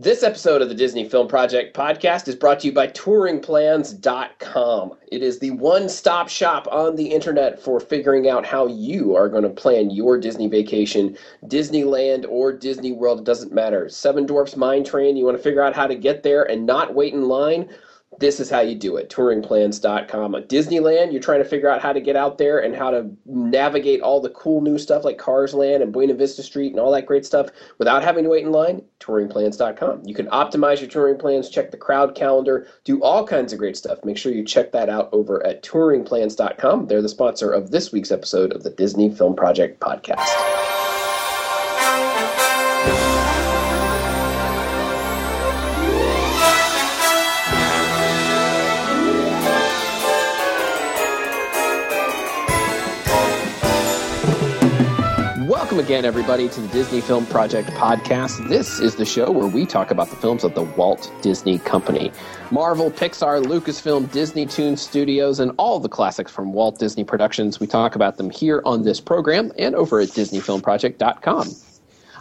This episode of the Disney Film Project podcast is brought to you by TouringPlans.com. It is the one stop shop on the internet for figuring out how you are going to plan your Disney vacation, Disneyland or Disney World, it doesn't matter. Seven Dwarfs Mine Train, you want to figure out how to get there and not wait in line? This is how you do it. touringplans.com disneyland you're trying to figure out how to get out there and how to navigate all the cool new stuff like cars land and buena vista street and all that great stuff without having to wait in line? touringplans.com you can optimize your touring plans check the crowd calendar do all kinds of great stuff. Make sure you check that out over at touringplans.com they're the sponsor of this week's episode of the disney film project podcast Welcome again, everybody, to the Disney Film Project podcast. This is the show where we talk about the films of the Walt Disney Company. Marvel, Pixar, Lucasfilm, Disney Toon Studios, and all the classics from Walt Disney Productions. We talk about them here on this program and over at DisneyFilmProject.com.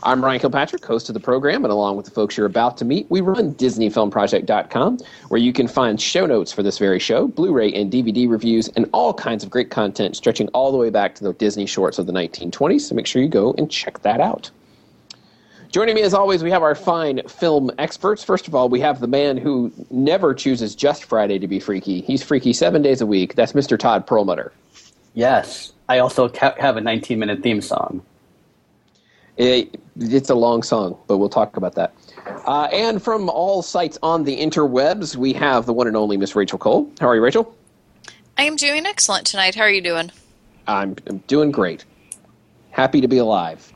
I'm Ryan Kilpatrick, host of the program, and along with the folks you're about to meet, we run DisneyFilmProject.com, where you can find show notes for this very show, Blu-ray and DVD reviews, and all kinds of great content stretching all the way back to the Disney shorts of the 1920s. So make sure you go and check that out. Joining me as always, we have our fine film experts. First of all, we have the man who never chooses just Friday to be freaky. He's freaky seven days a week. That's Mr. Todd Perlmutter. Yes. I also have a 19 minute theme song. It, it's a long song, but we'll talk about that. Uh, and from all sites on the interwebs, we have the one and only Miss Rachel Cole. How are you, Rachel? I am doing excellent tonight. How are you doing? I'm, I'm doing great. Happy to be alive.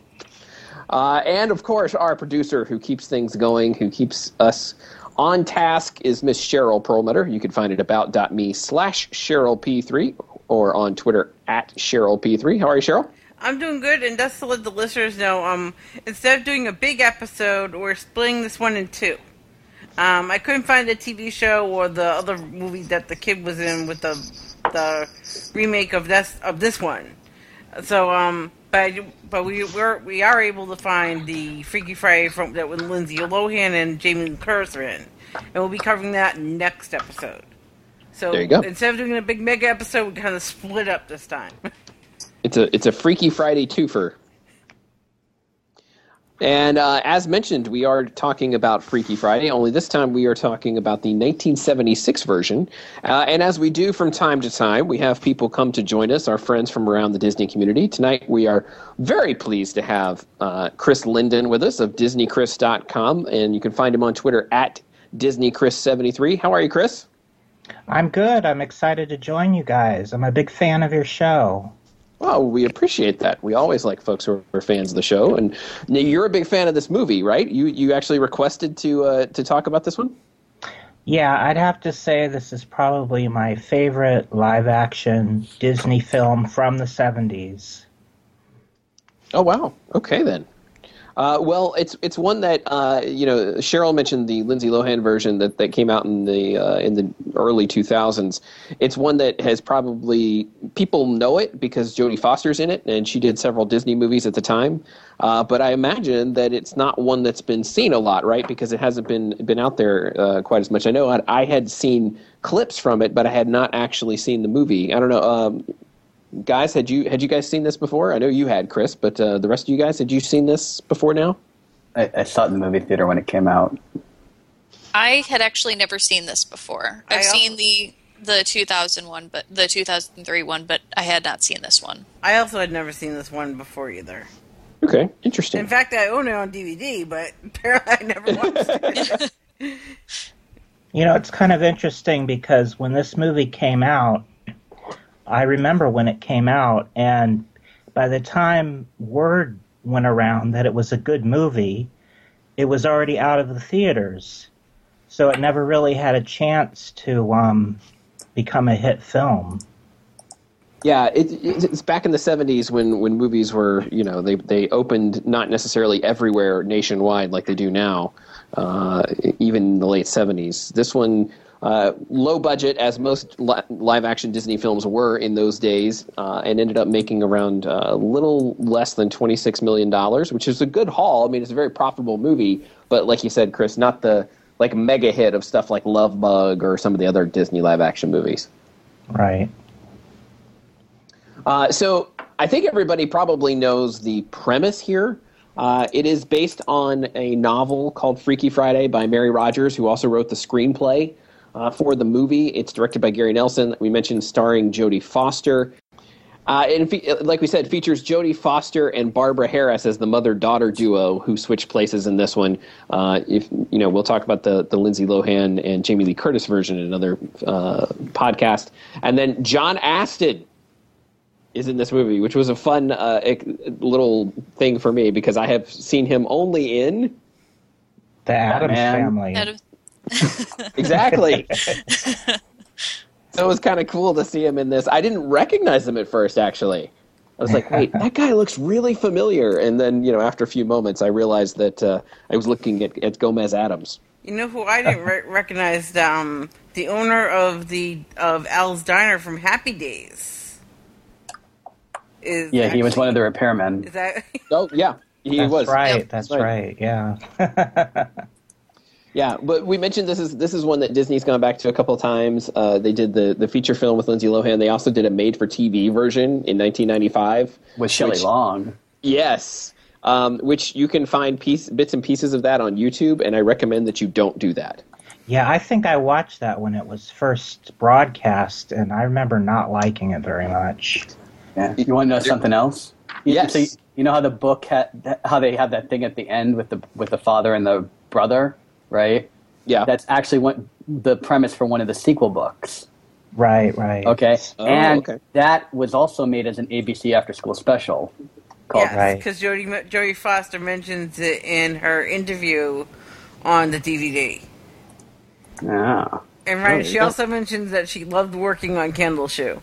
Uh, and of course, our producer who keeps things going, who keeps us on task, is Miss Cheryl Perlmutter. You can find it about.me slash Cheryl P3 or on Twitter at Cheryl P3. How are you, Cheryl? I'm doing good, and just to let the listeners know, um, instead of doing a big episode, we're splitting this one in two. Um, I couldn't find the TV show or the other movie that the kid was in with the the remake of this of this one. So, um, but but we we're, we are able to find the Freaky Friday from that with Lindsay Lohan and Jamie Lee Curtis are in, and we'll be covering that next episode. So there you go. instead of doing a big mega episode, we kind of split up this time. It's a it's a Freaky Friday twofer. And uh, as mentioned, we are talking about Freaky Friday, only this time we are talking about the 1976 version. Uh, and as we do from time to time, we have people come to join us, our friends from around the Disney community. Tonight we are very pleased to have uh, Chris Linden with us of DisneyChris.com, and you can find him on Twitter at DisneyChris73. How are you, Chris? I'm good. I'm excited to join you guys. I'm a big fan of your show. Well, we appreciate that. We always like folks who are fans of the show, and you're a big fan of this movie, right? You you actually requested to uh, to talk about this one. Yeah, I'd have to say this is probably my favorite live action Disney film from the '70s. Oh wow! Okay then. Uh, well, it's it's one that uh, you know Cheryl mentioned the Lindsay Lohan version that, that came out in the uh, in the early 2000s. It's one that has probably people know it because Jodie Foster's in it, and she did several Disney movies at the time. Uh, but I imagine that it's not one that's been seen a lot, right? Because it hasn't been been out there uh, quite as much. I know I, I, had seen clips from it, but I had not actually seen the movie. I don't know. Um, guys, had you had you guys seen this before? I know you had, Chris, but uh, the rest of you guys, had you seen this before now? I, I, saw it in the movie theater when it came out. I had actually never seen this before. I've seen the the 2001, but the 2003 one, but I had not seen this one. I also had never seen this one before either. Okay, interesting. In fact, I own it on DVD, but apparently I never watched it. you know, it's kind of interesting because when this movie came out, I remember when it came out, and by the time word went around that it was a good movie, it was already out of the theaters. So it never really had a chance to um, become a hit film. Yeah, it, it's back in the '70s when, when movies were, you know, they they opened not necessarily everywhere nationwide like they do now. Uh, even in the late '70s, this one uh, low budget, as most li- live action Disney films were in those days, uh, and ended up making around uh, a little less than $26 million, which is a good haul. I mean, it's a very profitable movie but like you said, Chris, not the like mega hit of stuff like Love Bug or some of the other Disney live action movies. Right. Uh, so I think everybody probably knows the premise here. Uh, it is based on a novel called Freaky Friday by Mary Rodgers, who also wrote the screenplay uh, for the movie. It's directed by Gary Nelson. We mentioned starring Jodie Foster. Uh, and fe- like we said, features Jodie Foster and Barbara Harris as the mother-daughter duo who switch places in this one. Uh, if you know, we'll talk about the the Lindsay Lohan and Jamie Lee Curtis version in another uh, podcast. And then John Astin is in this movie, which was a fun uh, little thing for me because I have seen him only in the Addams Batman. family. Adam- exactly. so it was kind of cool to see him in this. I didn't recognize him at first, actually. I was like, wait, that guy looks really familiar. And then, you know, after a few moments, I realized that uh, I was looking at, at Gomez Addams. You know who I didn't re- recognize? Um, the owner of the of Al's Diner from Happy Days. Is Yeah, he was one of the repairmen. Is that? Oh, yeah. He That's was. right. Yep, that's right. right. Yeah. Yeah, but we mentioned this is this is one that Disney's gone back to a couple of times. Uh, they did the the feature film with Lindsay Lohan. They also did a made for TV version in 1995 With Shelley Which- Long. Yes, um, which you can find piece, bits and pieces of that on YouTube, and I recommend that you don't do that. yeah, I think I watched that when it was first broadcast, and I remember not liking it very much. Yeah. You want to know something else? You- Yes. So you, you know how the book had how they have that thing at the end with the with the father and the brother, right? Yeah, That's actually what the premise for one of the sequel books. Right. Right. Okay, Oh, and okay. that was also made as an ABC after school special called Yes, Right. because Jodie Jodie Foster mentions it in her interview on the DVD. Yeah. And right, Oh, she yeah. also mentions that she loved working on Candle Shoe.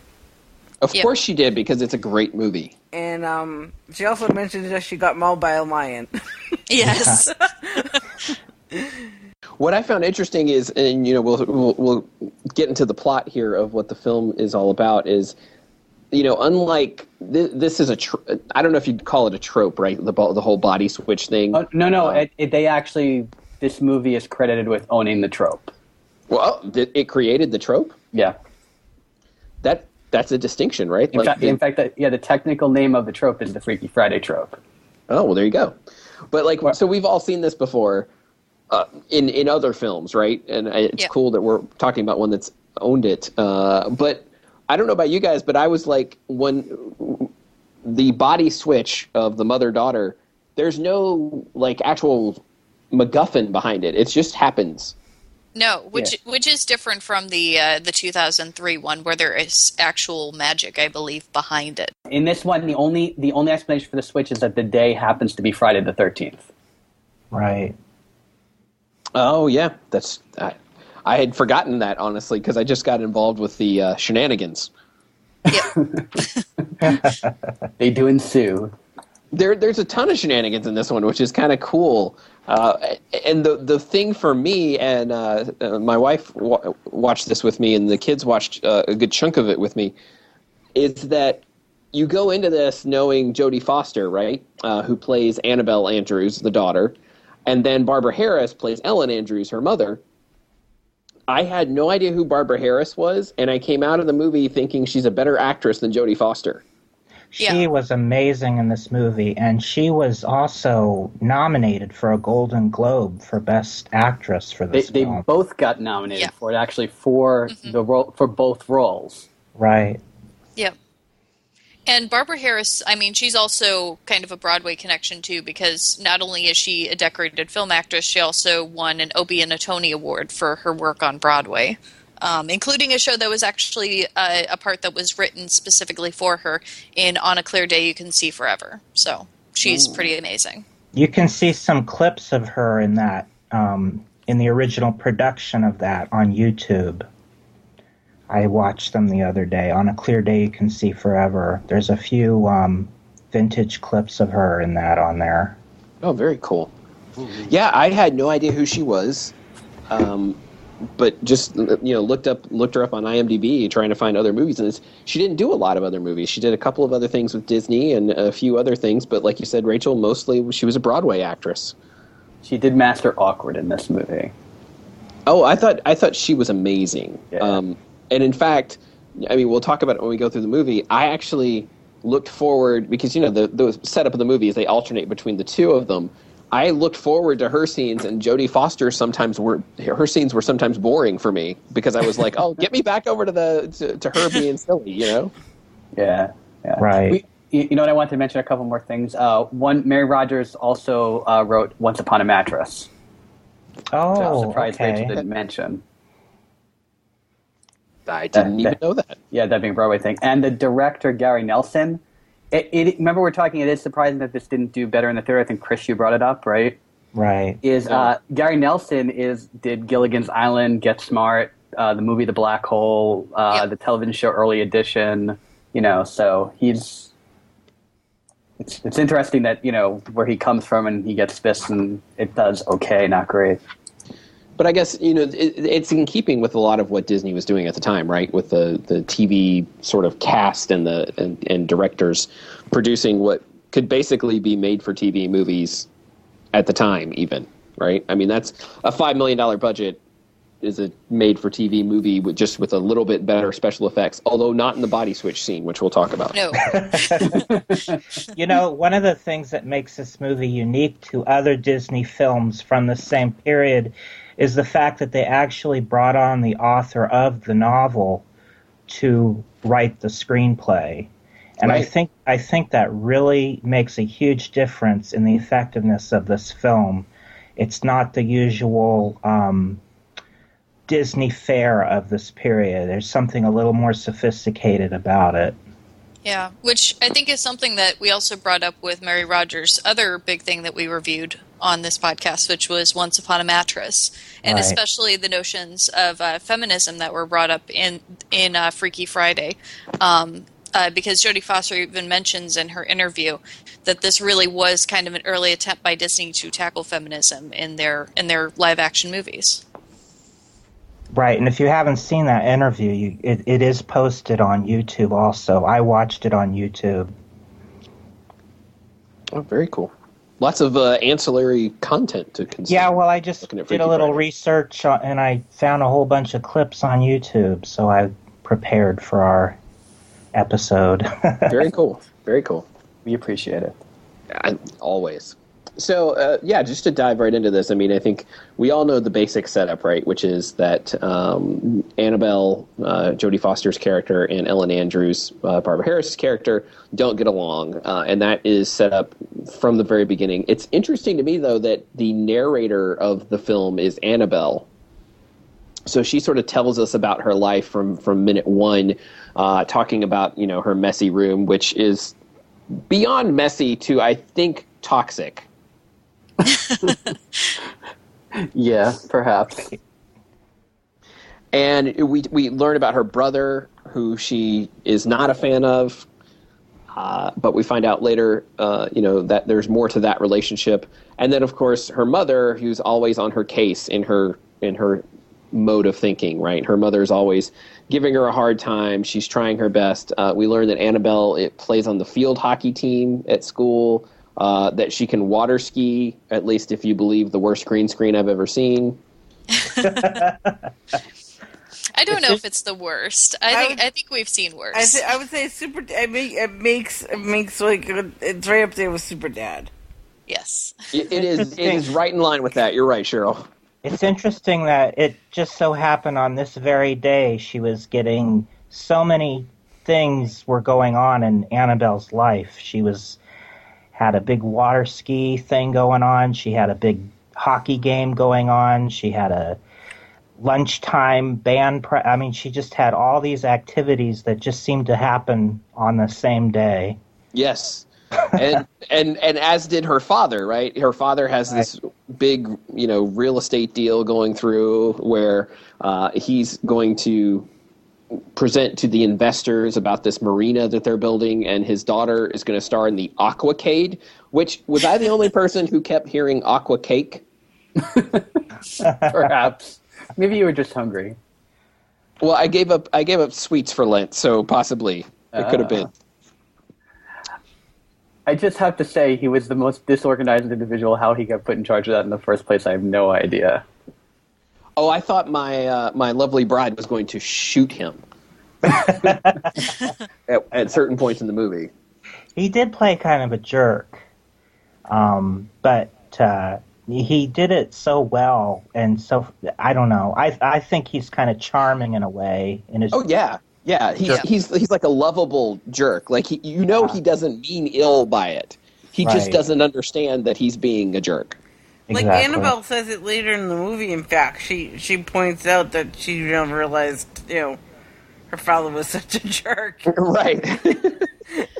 of Yep. course she did because it's a great movie. And um, she also mentions that she got mauled by a lion. yes. What I found interesting is, and you know, we'll, we'll we'll get into the plot here of what the film is all about. Is you know, unlike th- this is a tr- I don't know if you'd call it a trope, right? The the whole body switch thing. Oh, no, no. Uh, it, it, they actually this movie is credited with owning the trope. well, th- it created the trope. Yeah. That that's a distinction, right? In fact, the- in fact, the, yeah, the technical name of the trope is the Freaky Friday trope. Oh well, there you go. But like, so we've all seen this before uh, in in other films, right? And I- it's Yeah. cool that we're talking about one that's owned it. Uh, but I don't know about you guys, but I was like, when the body switch of the mother daughter, there's no like actual MacGuffin behind it. It just happens. No, which which is different from the uh, the 2003 one where there is actual magic, I believe, behind it. In this one, the only the only explanation for the switch is that the day happens to be Friday the thirteenth. Right. Oh yeah, that's. I, I had forgotten that honestly because I just got involved with the uh, shenanigans. They do ensue. there there's a ton of shenanigans in this one, which is kind of cool. Uh, and the the thing for me and uh, uh, my wife wa watched this with me, and the kids watched uh, a good chunk of it with me. Is that you go into this knowing Jodie Foster, right, uh, who plays Annabelle Andrews, the daughter, and then Barbara Harris plays Ellen Andrews, her mother. I had no idea who Barbara Harris was, and I came out of the movie thinking she's a better actress than Jodie Foster. She Yeah. was amazing in this movie, and she was also nominated for a Golden Globe for Best Actress for They, this they film. both got nominated Yeah. for it actually for mm-hmm. the role for both roles. Right. Yep. And Barbara Harris, I mean, she's also kind of a Broadway connection too, because not only is she a decorated film actress, she also won an Obie and a Tony Award for her work on Broadway, um, including a show that was actually uh, a part that was written specifically for her in On a Clear Day You Can See Forever. So she's pretty amazing. You can see some clips of her in that um, in the original production of that on YouTube. I watched them the other day. On a clear day, you can see forever. There's a few um, vintage clips of her in that on there. Oh, very cool. Yeah, I had no idea who she was, um, but just you know looked up looked her up on IMDb trying to find other movies, and she didn't do a lot of other movies. She did a couple of other things with Disney and a few other things, but like you said, Rachel, mostly she was a Broadway actress. She did Master Awkward in this movie. Oh, I thought I thought she was amazing. Yeah. Um, and in fact, I mean, we'll talk about it when we go through the movie. I actually looked forward because you know the the setup of the movie is they alternate between the two of them. I looked forward to her scenes, and Jodie Foster sometimes were her scenes were sometimes boring for me because I was like, "Oh, get me back over to the to, to her being silly," you know. Yeah, yeah. Right. We, you you know what? I wanted to mention a couple more things. Uh, one, Mary Rodgers also uh, wrote "Once Upon a Mattress." which I was Oh, surprised okay. Rachel didn't mention. I didn't That- even that- know that. Yeah, that being a Broadway thing. And the director Gary Nelson. It, it, remember, we're talking. It is surprising that this didn't do better in the theater. I think Chris, you brought it up, right? Right. Is uh, Gary Nelson is did Gilligan's Island, Get Smart, uh, the movie The Black Hole, uh, Yeah. the television show Early Edition. You know, so he's. It's it's interesting that you know where he comes from and he gets this and it does okay, not great. But I guess you know it, it's in keeping with a lot of what Disney was doing at the time, right? With the, the TV sort of cast and the and, and directors producing what could basically be made for TV movies at the time, even right? I mean, that's a five million dollar budget is a made for TV movie with just with a little bit better special effects, although not in the body switch scene, which we'll talk about. No. You know, one of the things that makes this movie unique to other Disney films from the same period is the fact that they actually brought on the author of the novel to write the screenplay. And I think I think that really makes a huge difference in the effectiveness of this film. It's not the usual um, Disney fare of this period. There's something a little more sophisticated about it. Yeah, which I think is something that we also brought up with Mary Rodgers' other big thing that we reviewed on this podcast, which was Once Upon a Mattress, and Right. especially the notions of uh, feminism that were brought up in in uh, Freaky Friday. Um, uh, because Jodie Foster even mentions in her interview that this really was kind of an early attempt by Disney to tackle feminism in their in their live action movies. Right, and if you haven't seen that interview, you, it, it is posted on YouTube also. I watched it on YouTube. Oh, very cool. Lots of uh, ancillary content to consume. Yeah, well, I just did a little Friday. research on, and I found a whole bunch of clips on YouTube, so I prepared for our episode. very cool. Very cool. We appreciate it. I, always. So uh, yeah, just to dive right into this, I mean, I think we all know the basic setup, right? Which is that um, Annabelle, uh, Jodie Foster's character, and Ellen Andrews, uh, Barbara Harris's character, don't get along, uh, and that is set up from the very beginning. It's interesting to me, though, that the narrator of the film is Annabelle. So she sort of tells us about her life from from minute one, uh, talking about you know her messy room, which is beyond messy to I think toxic. Yeah, perhaps. and we we learn about her brother, who she is not a fan of. Uh, but we find out later, uh, you know, that there's more to that relationship, and then of course her mother, who's always on her case in her in her mode of thinking. Right, her mother's always giving her a hard time. She's trying her best. Uh, we learn that Annabelle it plays on the field hockey team at school. Uh, that she can water ski, at least if you believe the worst green screen I've ever seen. I don't know if it's the worst. I I think would- I think we've seen worse. I, th- I would say super. It, make, it makes it makes like it's right up there with Super Dad. yes. It, it is. It is right in line with that. You're right, Cheryl. It's interesting that it just so happened on this very day she was getting so many things were going on in Annabelle's life. She was had a big water ski thing going on. She had a big hockey game going on. She had a lunchtime band. Pre- I mean, she just had all these activities that just seemed to happen on the same day. Yes, and and and as did her father. Right, her father has this big, you know, real estate deal going through where uh, he's going to present to the investors about this marina that they're building, and his daughter is going to star in the Aquacade. Which was I the only person who kept hearing Aqua Cake? Perhaps. Maybe you were just hungry. Well, I gave up. I gave up sweets for Lent, so possibly it could have Ah. been. I just have to say he was the most disorganized individual. How he got put in charge of that in the first place, I have no idea. Oh, I thought my uh, my lovely bride was going to shoot him at, at certain points in the movie. He did play kind of a jerk, um, but uh, he did it so well, and so I don't know. I I think he's kind of charming in a way. In his Oh yeah, yeah. He's Yeah. he's he's like a lovable jerk. Like he, you know, Yeah. he doesn't mean ill by it. He just doesn't understand that he's being a jerk. Like exactly. Annabelle says it later in the movie. In fact, she she points out that she never realized, you know, her father was such a jerk. right.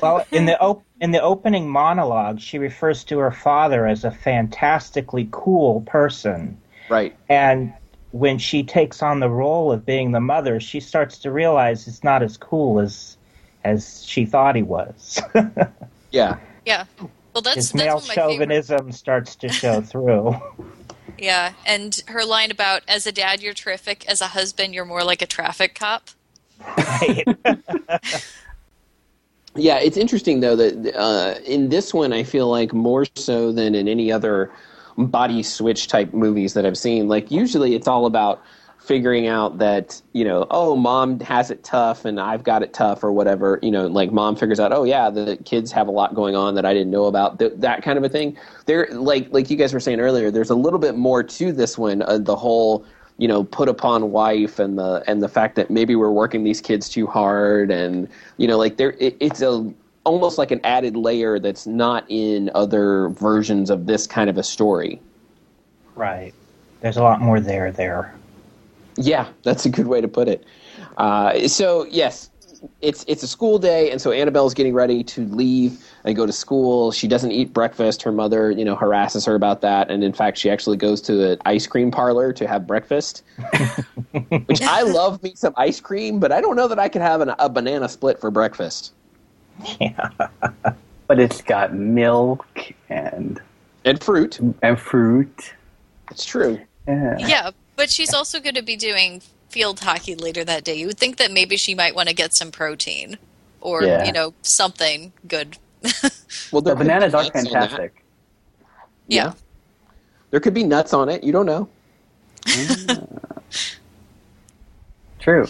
Well, in the op- in the opening monologue, she refers to her father as a fantastically cool person, right. and when she takes on the role of being the mother, she starts to realize it's not as cool as as she thought he was. Yeah. Yeah. Well, that's His that's male one of my favorite. chauvinism starts to show through. Yeah, and her line about "As a dad, you're terrific. As a husband, you're more like a traffic cop." Right? Yeah, it's interesting though that uh, in this one, I feel like more so than in any other body switch type movies that I've seen. Like usually, it's all about figuring out that you know, oh, mom has it tough and I've got it tough or whatever. You know, like mom figures out, oh yeah, the kids have a lot going on that I didn't know about. Th- that kind of a thing. There, like like you guys were saying earlier, there's a little bit more to this one. Uh, the whole you know put upon wife and the and the fact that maybe we're working these kids too hard and you know like there it, it's a almost like an added layer that's not in other versions of this kind of a story right. There's a lot more there. There. Yeah that's a good way to put it uh, so yes it's it's a school day and so annabelle's getting ready to leave and go to school she doesn't eat breakfast her mother you know harasses her about that and in fact she actually goes to an ice cream parlor to have breakfast which i love me some ice cream but i don't know that i could have an, a banana split for breakfast Yeah. But it's got milk and and fruit and fruit. it's true Yeah. Yeah, but she's also going to be doing field hockey later that day. You would think that maybe she might want to get some protein or Yeah. you know something good. well The there could bananas are nuts on that. fantastic. yeah. there could be nuts on it you don't know True.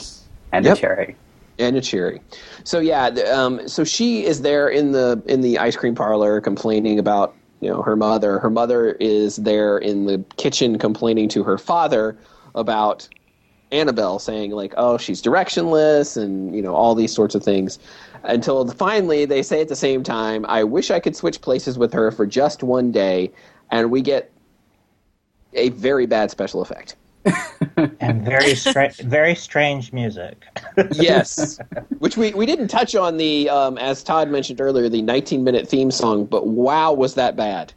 And Yep. a cherry. and a cherry. So yeah, um, so she is there in the in the ice cream parlor complaining about you know her mother. Her mother is there in the kitchen complaining to her father about Annabelle, saying like, "Oh, she's directionless," and you know all these sorts of things. Until finally, they say at the same time, "I wish I could switch places with her for just one day," and we get a very bad special effect. and very stra- very strange music. yes, which we, we didn't touch on the um, as Todd mentioned earlier the 19 minute theme song, but wow, was that bad?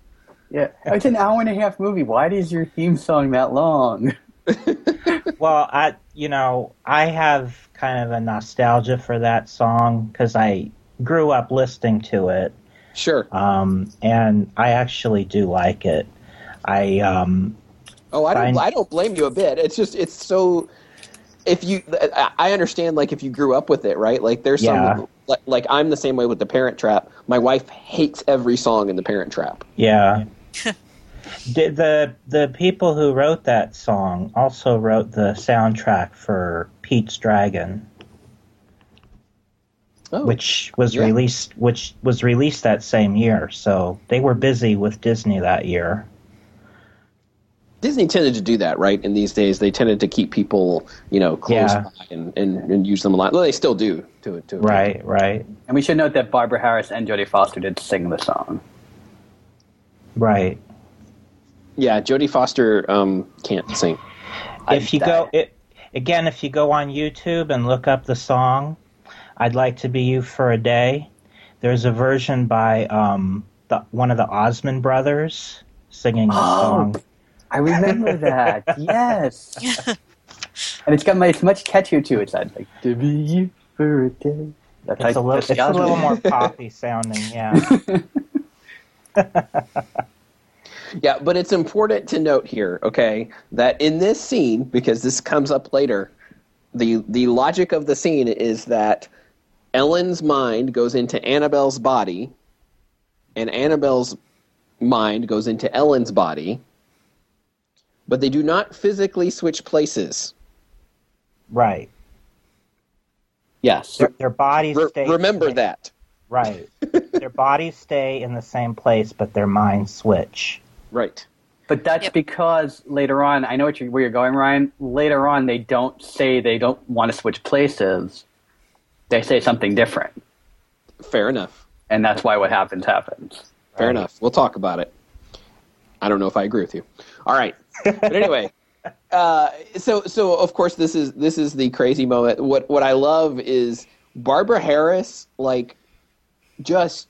Yeah. It's an hour and a half movie. Why is your theme song that long? well, I you know I have kind of a nostalgia for that song because I grew up listening to it, Sure. um, and I actually do like it. I um, Oh, I don't Fine. I don't blame you a bit. It's just it's so if you I- I understand like if you grew up with it, right? Like there's Yeah. some like, like I'm the same way with the Parent Trap. My wife hates every song in the Parent Trap. yeah. Did the the people who wrote that song also wrote the soundtrack for Pete's Dragon, Oh. which was Yeah. released which was released that same year. So they were busy with Disney that year. Disney tended to do that, right? In these days, they tended to keep people, you know, close Yeah. by and, and, and use them a lot. Well, they still do to to Right, right, And we should note that Barbara Harris and Jodie Foster did sing the song. right. Yeah, Jodie Foster um, can't sing. I if you died. go it, again if you go on youtube and look up the song i'd like to be you for a day there's a version by um, the, one of the osmond brothers singing the Oh. song I remember that. yes. and it's got my, it's much catchier too. It's that like to be you for a day. That's it's a little, it's a little more poppy sounding yeah Yeah, but it's important to note here, okay, that in this scene, because this comes up later, the the logic of the scene is that Ellen's mind goes into Annabelle's body, and Annabelle's mind goes into Ellen's body, but they do not physically switch places. Right. Yes. Their, their bodies Re- stay. remember that. Right. their bodies stay in the same place, but their minds switch. Right. But that's Yep. because later on, I know what you, where you're going, Ryan. Later on, they don't say they don't want to switch places. They say something different, Fair enough. and that's why what happens happens. Fair Right. enough. We'll talk about it. I don't know if I agree with you. All right, but anyway, uh, so so of course this is this is the crazy moment. What what I love is Barbara Harris like just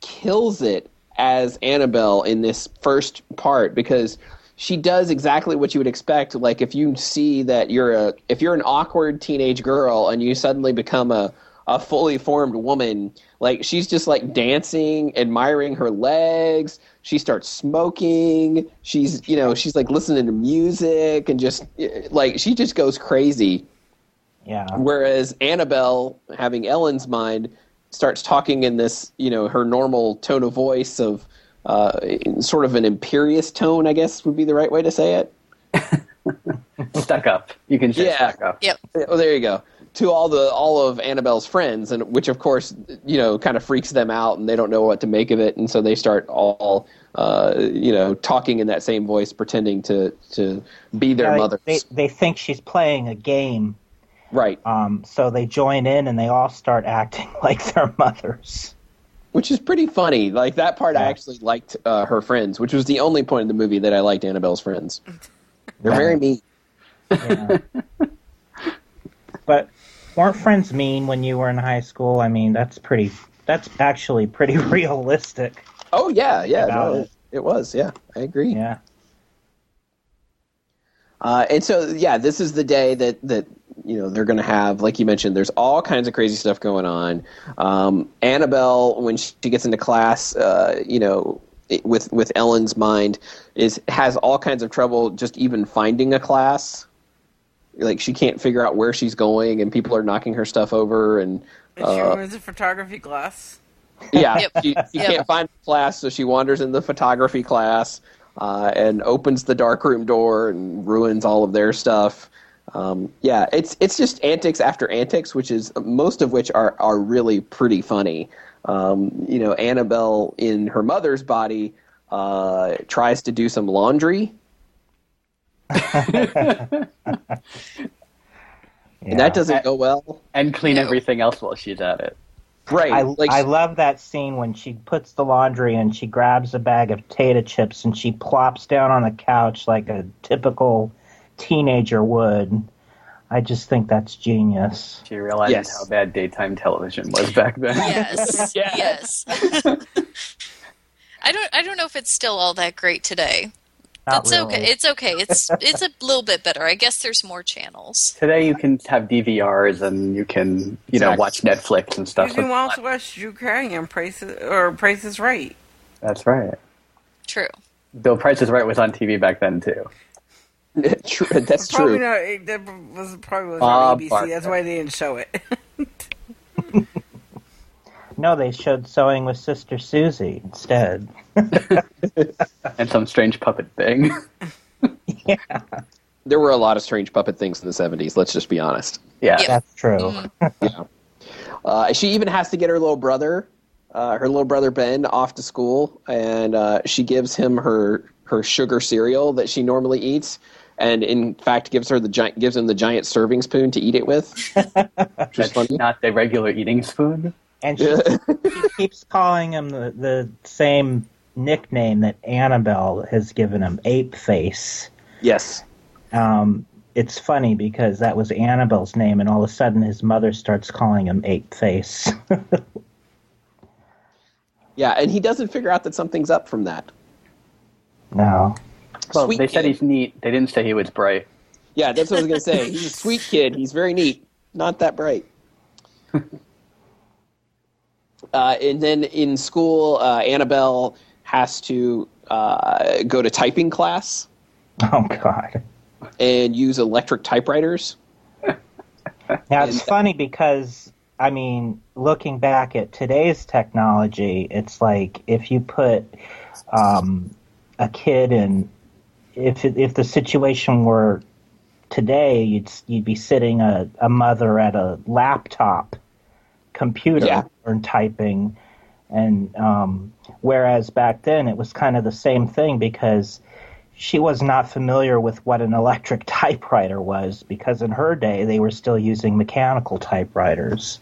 kills it as Annabelle in this first part because she does exactly what you would expect. Like if you see that you're a if you're an awkward teenage girl and you suddenly become a a fully formed woman, like she's just like dancing, admiring her legs. She starts smoking. She's you know she's like listening to music and just like she just goes crazy. Yeah. Whereas Annabelle, having Ellen's mind, starts talking in this, you know, her normal tone of voice of uh, in sort of an imperious tone, I guess would be the right way to say it. Stuck up. You can say Yeah. stuck up. Yep. Oh, there you go. To all the all of Annabelle's friends, and which of course, you know, kind of freaks them out, and they don't know what to make of it, and so they start all, uh, you know, talking in that same voice, pretending to to be their Yeah, they- mothers. They, they think she's playing a game, right. um, so they join in and they all start acting like their mothers. which is pretty funny. Like that part, I actually liked uh, her friends, which was the only point in the movie that I liked Annabelle's friends. They're very mean. Yeah. but weren't friends mean when you were in high school? I mean, that's pretty. That's actually pretty realistic. Oh yeah, yeah, no, it. it was. Yeah, I agree. Yeah. Uh, and so, yeah, this is the day that that you know they're going to have, like you mentioned, there's all kinds of crazy stuff going on. Um, Annabelle, when she gets into class, uh, you know, with with Ellen's mind, is has all kinds of trouble just even finding a class. Like she can't figure out where she's going, and people are knocking her stuff over, and And she uh, removes a photography glass. yeah, Yep. she, she Yep. can't find the class, so she wanders in the photography class uh, and opens the darkroom door and ruins all of their stuff. Um, yeah, it's it's just antics after antics, which is most of which are are really pretty funny. Um, you know, Annabelle in her mother's body uh, tries to do some laundry, Yeah. and that doesn't go well. And clean No. everything else while she's at it. Right? I, like I love that scene when she puts the laundry and she grabs a bag of potato chips and she plops down on the couch like a typical teenager would. I just think that's genius. She realizes Yes. how bad daytime television was back then. Yes. Yes. yes. I don't. I don't know if it's still all that great today. Not That's really. okay. It's okay. It's it's a little bit better. I guess there's more channels. Today you can have DVRs and you can, you know, watch Netflix and stuff. You stuff. can also watch Drew Carey on Price or Price is Right. That's right. True. Though Price is Right was on TV back then too. true, that's Probably true. not. It, that was probably was Bob on ah, ABC. Barker. That's why they didn't show it. No, they showed Sewing with Sister Susie instead. And some strange puppet thing. yeah, There were a lot of strange puppet things in the '70s. Let's just be honest. yeah. Yep. that's true. Mhm. Uh, she even has to get her little brother, uh, her little brother Ben, off to school, and uh, she gives him her her sugar cereal that she normally eats, and in fact gives her the giant gives him the giant serving spoon to eat it with. Which That's funny. not the regular eating spoon. And she, she keeps calling him the, the same nickname that Annabelle has given him, Ape Face. yes. Um, it's funny because that was Annabelle's name, and all of a sudden his mother starts calling him Ape Face. Yeah, and he doesn't figure out that something's up from that. no. Well, Sweet they said he's neat. They didn't say he was bright. Yeah, that's what I was gonna say. He's a sweet kid. He's very neat. Not that bright. uh, and then in school, uh, Annabelle has to uh, go to typing class Oh, God. and use electric typewriters. Now, it's And- funny because I mean, looking back at today's technology, it's like if you put um, a kid in, if if the situation were today, you'd you'd be sitting a, a mother at a laptop computer Yeah. and typing, and um, whereas back then it was kind of the same thing because she was not familiar with what an electric typewriter was because in her day they were still using mechanical typewriters.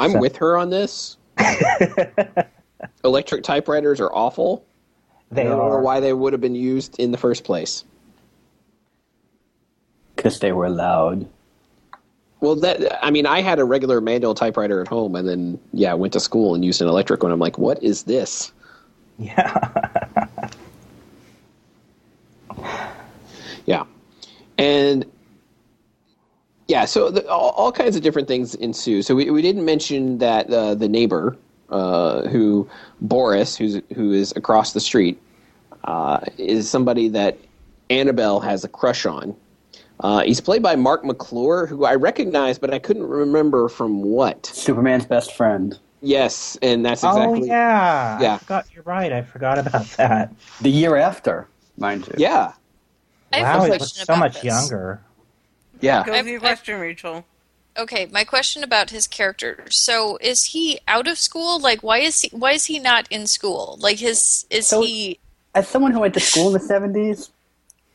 I'm So- with her on this. Electric typewriters are awful. They I don't know why they would have been used in the first place. Because they were loud. Well, that I mean, I had a regular manual typewriter at home, and then yeah, went to school and used an electric one. I'm like, what is this? yeah. Yeah, and yeah, so the, all, all kinds of different things ensue. So we, we didn't mention that uh, the neighbor, uh, who Boris, who's who is across the street, uh, is somebody that Annabelle has a crush on. Uh, he's played by Marc McClure, who I recognize, but I couldn't remember from what. Superman's best friend. Yes, and that's exactly Oh yeah. Yeah. I forgot you're right. I forgot about that. The year after, mind you. yeah, I have wow, a he question so much this. younger. yeah. Go I've- with your question, Rachel. Okay, my question about his character. So, is he out of school? Like, why is he? Why is he not in school? Like, his is So- he? As someone who went to school in the 70s,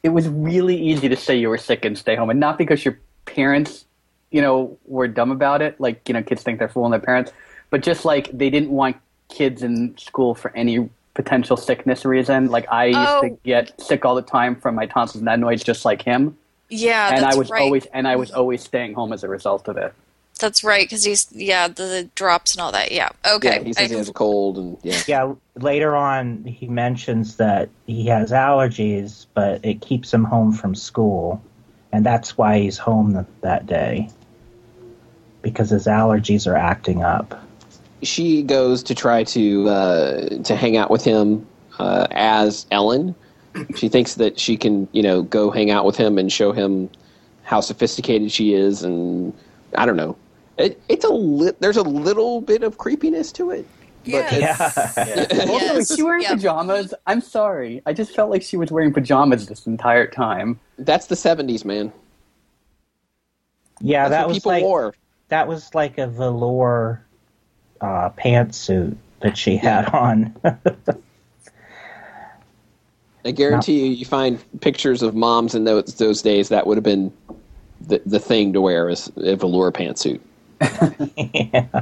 it was really easy to say you were sick and stay home. And not because your parents, you know, were dumb about it. Like, you know, kids think they're fooling their parents. But just like they didn't want kids in school for any potential sickness reason. Like, I used Oh. to get sick all the time from my tonsils and adenoids just like him. Yeah, and I was right. always and I was always staying home as a result of it. That's right, because he's yeah the, the drops and all that. Yeah. Okay. Yeah, he says I- he has a cold, and yeah, Yeah, later on he mentions that he has allergies, but it keeps him home from school, and that's why he's home th- that day because his allergies are acting up. she goes to try to uh, to hang out with him uh, as Ellen. She thinks that she can, you know, go hang out with him and show him how sophisticated she is, and I don't know. It, it's a li- there's a little bit of creepiness to it. Yeah. Yeah. Also, Yes, is she wearing yeah. pajamas? I'm sorry. I just felt like she was wearing pajamas this entire time. That's the '70s, man. Yeah, That's that what was people like wore. that was like a velour uh, pantsuit that she had on. I guarantee you, you find pictures of moms in those those days. That would have been the the thing to wear is a velour pantsuit.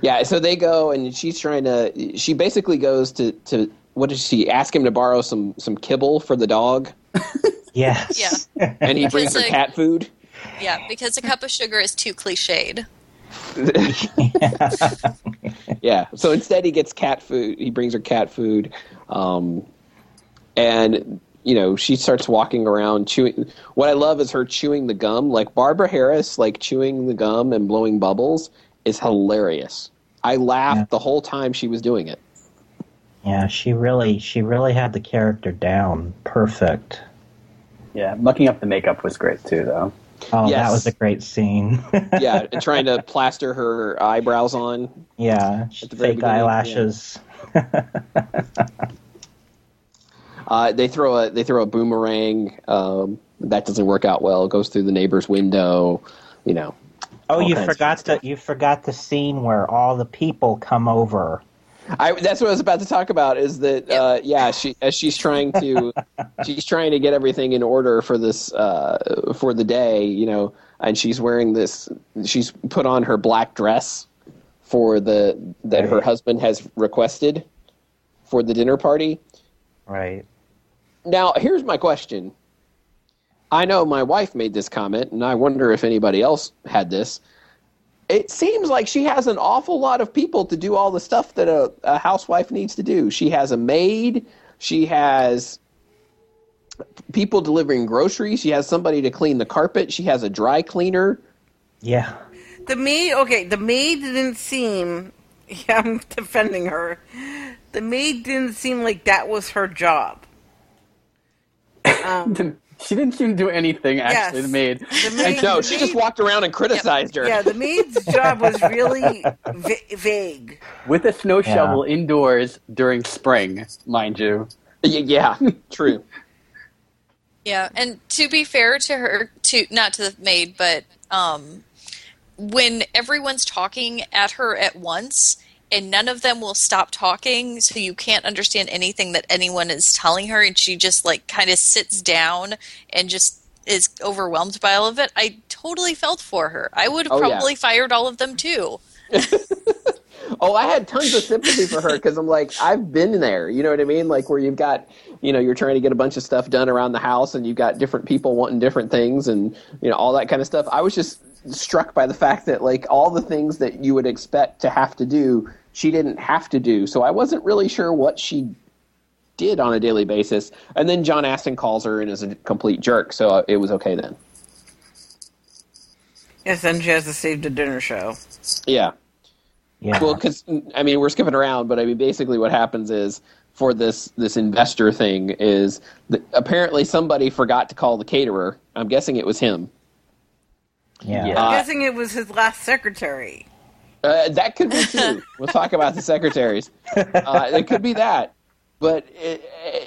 Yeah, so they go and she's trying to. She basically goes to to what does she ask him to borrow some some kibble for the dog, yes. Yeah. and he brings her like- cat food. Yeah, because a cup of sugar is too cliched. Yeah, so instead he gets cat food. He brings her cat food, um, and you know she starts walking around chewing. What I love is her chewing the gum. Like Barbara Harris, like chewing the gum and blowing bubbles is hilarious. I laughed Yeah. the whole time she was doing it. Yeah, she really she really had the character down perfect. Yeah, mucking up the makeup was great too, though. Oh, Yes. that was a great scene. Yeah, and trying to plaster her eyebrows on. yeah, At the very fake beginning, eyelashes. Uh, they throw a they throw a boomerang. Um, that doesn't work out well. It goes through the neighbor's window. You know. Oh, you forgot the you forgot the scene where all the people come over. I, that's what I was about to talk about. Is that uh, yeah? She as she's trying to she's trying to get everything in order for this uh, for the day. You know, and she's wearing this. She's put on her black dress for the that her husband has requested for the dinner party. Right. Now, here's my question. I know my wife made this comment, and I wonder if anybody else had this. It seems like she has an awful lot of people to do all the stuff that a, a housewife needs to do. She has a maid, she has people delivering groceries, she has somebody to clean the carpet, she has a dry cleaner. Yeah. The maid, okay, the maid didn't seem. Yeah, I'm defending her. The maid didn't seem like that was her job. Um, She didn't seem to do anything actually. Yes. The maid. The maid, No, the she maid- just walked around and criticized her. Yeah, the maid's job was really va- vague. with a snow shovel indoors during spring, mind you. Y- yeah, true. Yeah, and to be fair to her, to not to the maid, but um, when everyone's talking at her at once and none of them will stop talking, so you can't understand anything that anyone is telling her, and she just like kind of sits down and just is overwhelmed by all of it. I totally felt for her. I would have Oh, yeah. probably fired all of them too. Oh, I had tons of sympathy for her because I'm like, I've been there. You know what I mean? Like where you've got, you know, you're trying to get a bunch of stuff done around the house, and you've got different people wanting different things, and you know all that kind of stuff. I was just struck by the fact that like all the things that you would expect to have to do, she didn't have to do. So I wasn't really sure what she did on a daily basis. And then John Astin calls her and is a complete jerk, so it was okay then. Yes, then she has to save the dinner show. Yeah. Yeah. Well, because I mean, we're skipping around, but I mean, basically, what happens is for this this investor thing is that apparently somebody forgot to call the caterer. I'm guessing it was him. yeah. Yeah. I'm Uh, guessing it was his last secretary. Uh, that could be too. we'll talk about the secretaries. Uh, it could be that, but i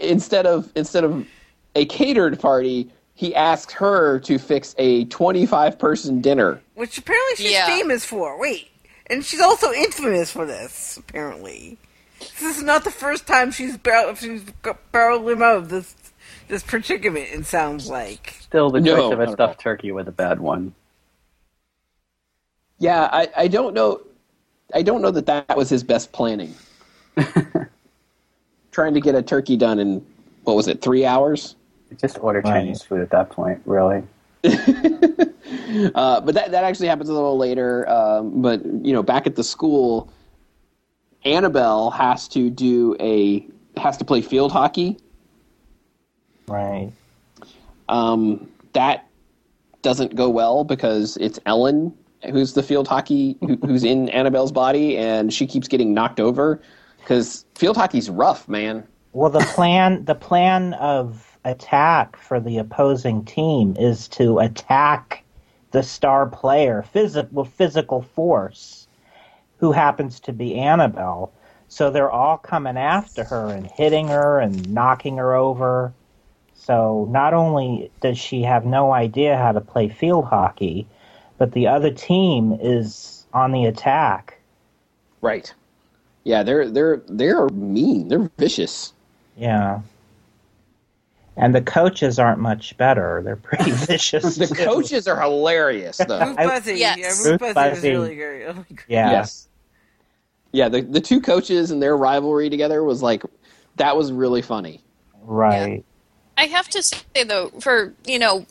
instead of instead of a catered party, he asked her to fix a 25 person dinner. Which apparently she's Yeah. famous for. Wait. And she's also infamous for this, apparently. This is not the first time she's, bar- she's got- barreled him out of this, this predicament, it sounds like. Still, the No, choice of a at stuffed turkey was a bad one. Yeah, I, I don't know. I don't know that that was his best planning. Trying to get a turkey done in what was it, three hours? Just order Right. Chinese food at that point, really. Uh, but that that actually happens a little later. Um, but you know, back at the school, Annabelle has to do a has to play field hockey. Right. Um, that doesn't go well because it's Ellen who's the field hockey who, who's in Annabelle's body, and she keeps getting knocked over because field hockey's rough, man. Well, the plan the plan of attack for the opposing team is to attack the star player with physical force, who happens to be Annabelle. So they're all coming after her and hitting her and knocking her over. So not only does she have no idea how to play field hockey, but the other team is on the attack. Right. Yeah, they're they're they're mean. They're vicious. Yeah. And the coaches aren't much better. They're pretty vicious. The too. coaches are hilarious, though. Ruth I- Buzzi. Yes. Yeah, Ruth Ruth Buzzi, was Buzzi. really great. Oh really great. Yeah. Yes. Yeah, the the two coaches and their rivalry together was like that was really funny. Right. I have to say though, for you know,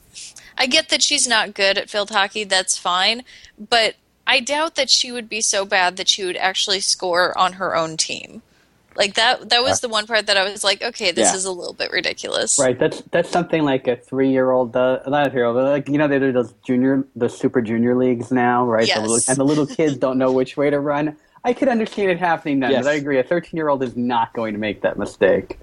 I get that she's not good at field hockey. That's fine, but I doubt that she would be so bad that she would actually score on her own team. Like that. That was the one part that I was like, okay, this Yeah. is a little bit ridiculous. Right, that's that's something like a three-year-old, does. not a three-year-old, but like you know they do those junior, the super junior leagues now, right? Yes. The little, and the little kids don't know which way to run. I could understand it happening then, Yes. but I agree, a thirteen-year-old is not going to make that mistake.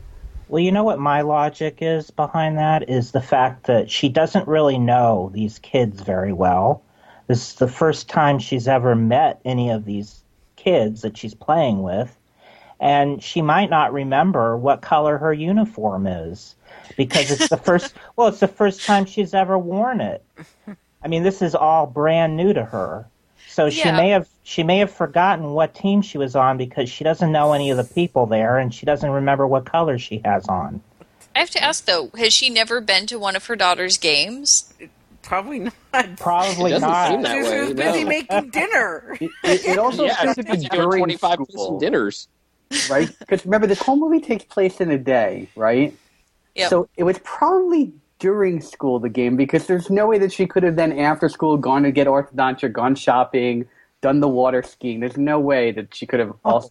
Well, you know what my logic is behind that is the fact that she doesn't really know these kids very well. This is the first time she's ever met any of these kids that she's playing with. And she might not remember what color her uniform is because it's the first, well, it's the first time she's ever worn it. I mean, this is all brand new to her. So she Yeah. may have she may have forgotten what team she was on because she doesn't know any of the people there and she doesn't remember what color she has on. I have to ask though, has she never been to one of her daughter's games? Probably not. Probably It doesn't seem that She was busy no. making dinner. It, it also Yeah, seems to be she's doing during 25 school, dinners. right? Because remember, this whole movie takes place in a day, right? Yep. So it was probably during school the game because there's no way that she could have then after school gone to get orthodontia, gone shopping, done the water skiing. There's no way that she could have also.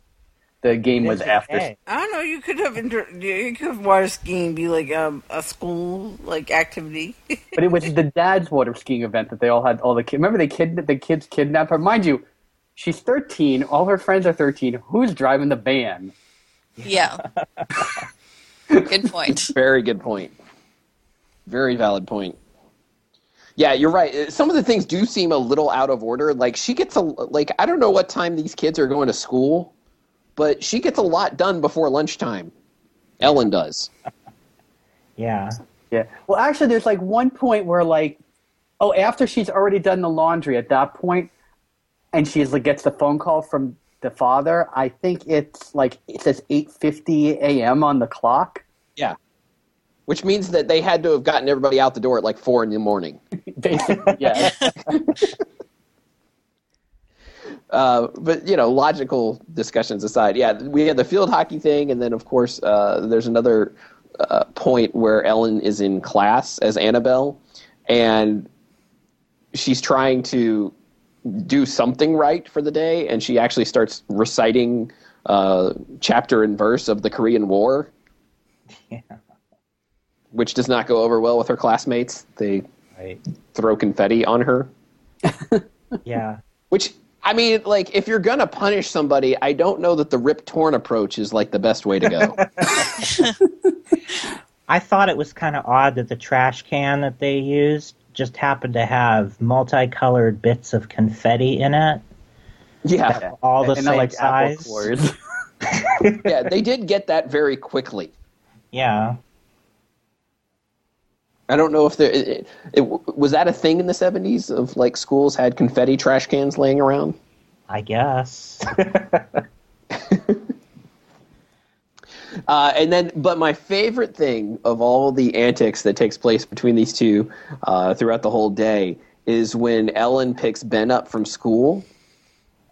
The game was after. Hey, I don't know. You could have inter- you could have water skiing be like um, a school like activity. But it was the dad's water skiing event that they all had all the kids. Remember they kid the kids kidnapped her. Mind you, she's 13. All her friends are 13. Who's driving the van? Yeah. Good point. Very good point. Very valid point. Yeah, you're right. Uh, some of the things do seem a little out of order. Like she gets a like I don't know what time these kids are going to school, but she gets a lot done before lunchtime. Ellen does. Yeah. Yeah. Well, actually, there's like one point where like, oh, after she's already done the laundry at that point, and she's like gets the phone call from the father. I think it's like it says 8:50 a.m. on the clock. Yeah. Which means that they had to have gotten everybody out the door at like four in the morning. Basically, yeah. Uh, but you know, logical discussions aside, yeah, we had the field hockey thing, and then of course uh, there's another uh, point where Ellen is in class as Annabelle, and she's trying to do something right for the day, and she actually starts reciting uh, chapter and verse of the Korean War, Yeah. Which does not go over well with her classmates. They Right. throw confetti on her. Yeah. Which I mean, like, if you're gonna punish somebody, I don't know that the rip torn approach is like the best way to go. I thought it was kind of odd that the trash can that they used just happened to have multicolored bits of confetti in it. yeah, All the and same they're like apple size. cores. yeah, they did get that very quickly. Yeah. I don't know if there it, it, was that a thing in the '70s of like schools had confetti trash cans laying around. I guess. Uh, and then, but my favorite thing of all the antics that takes place between these two uh, throughout the whole day is when Ellen picks Ben up from school,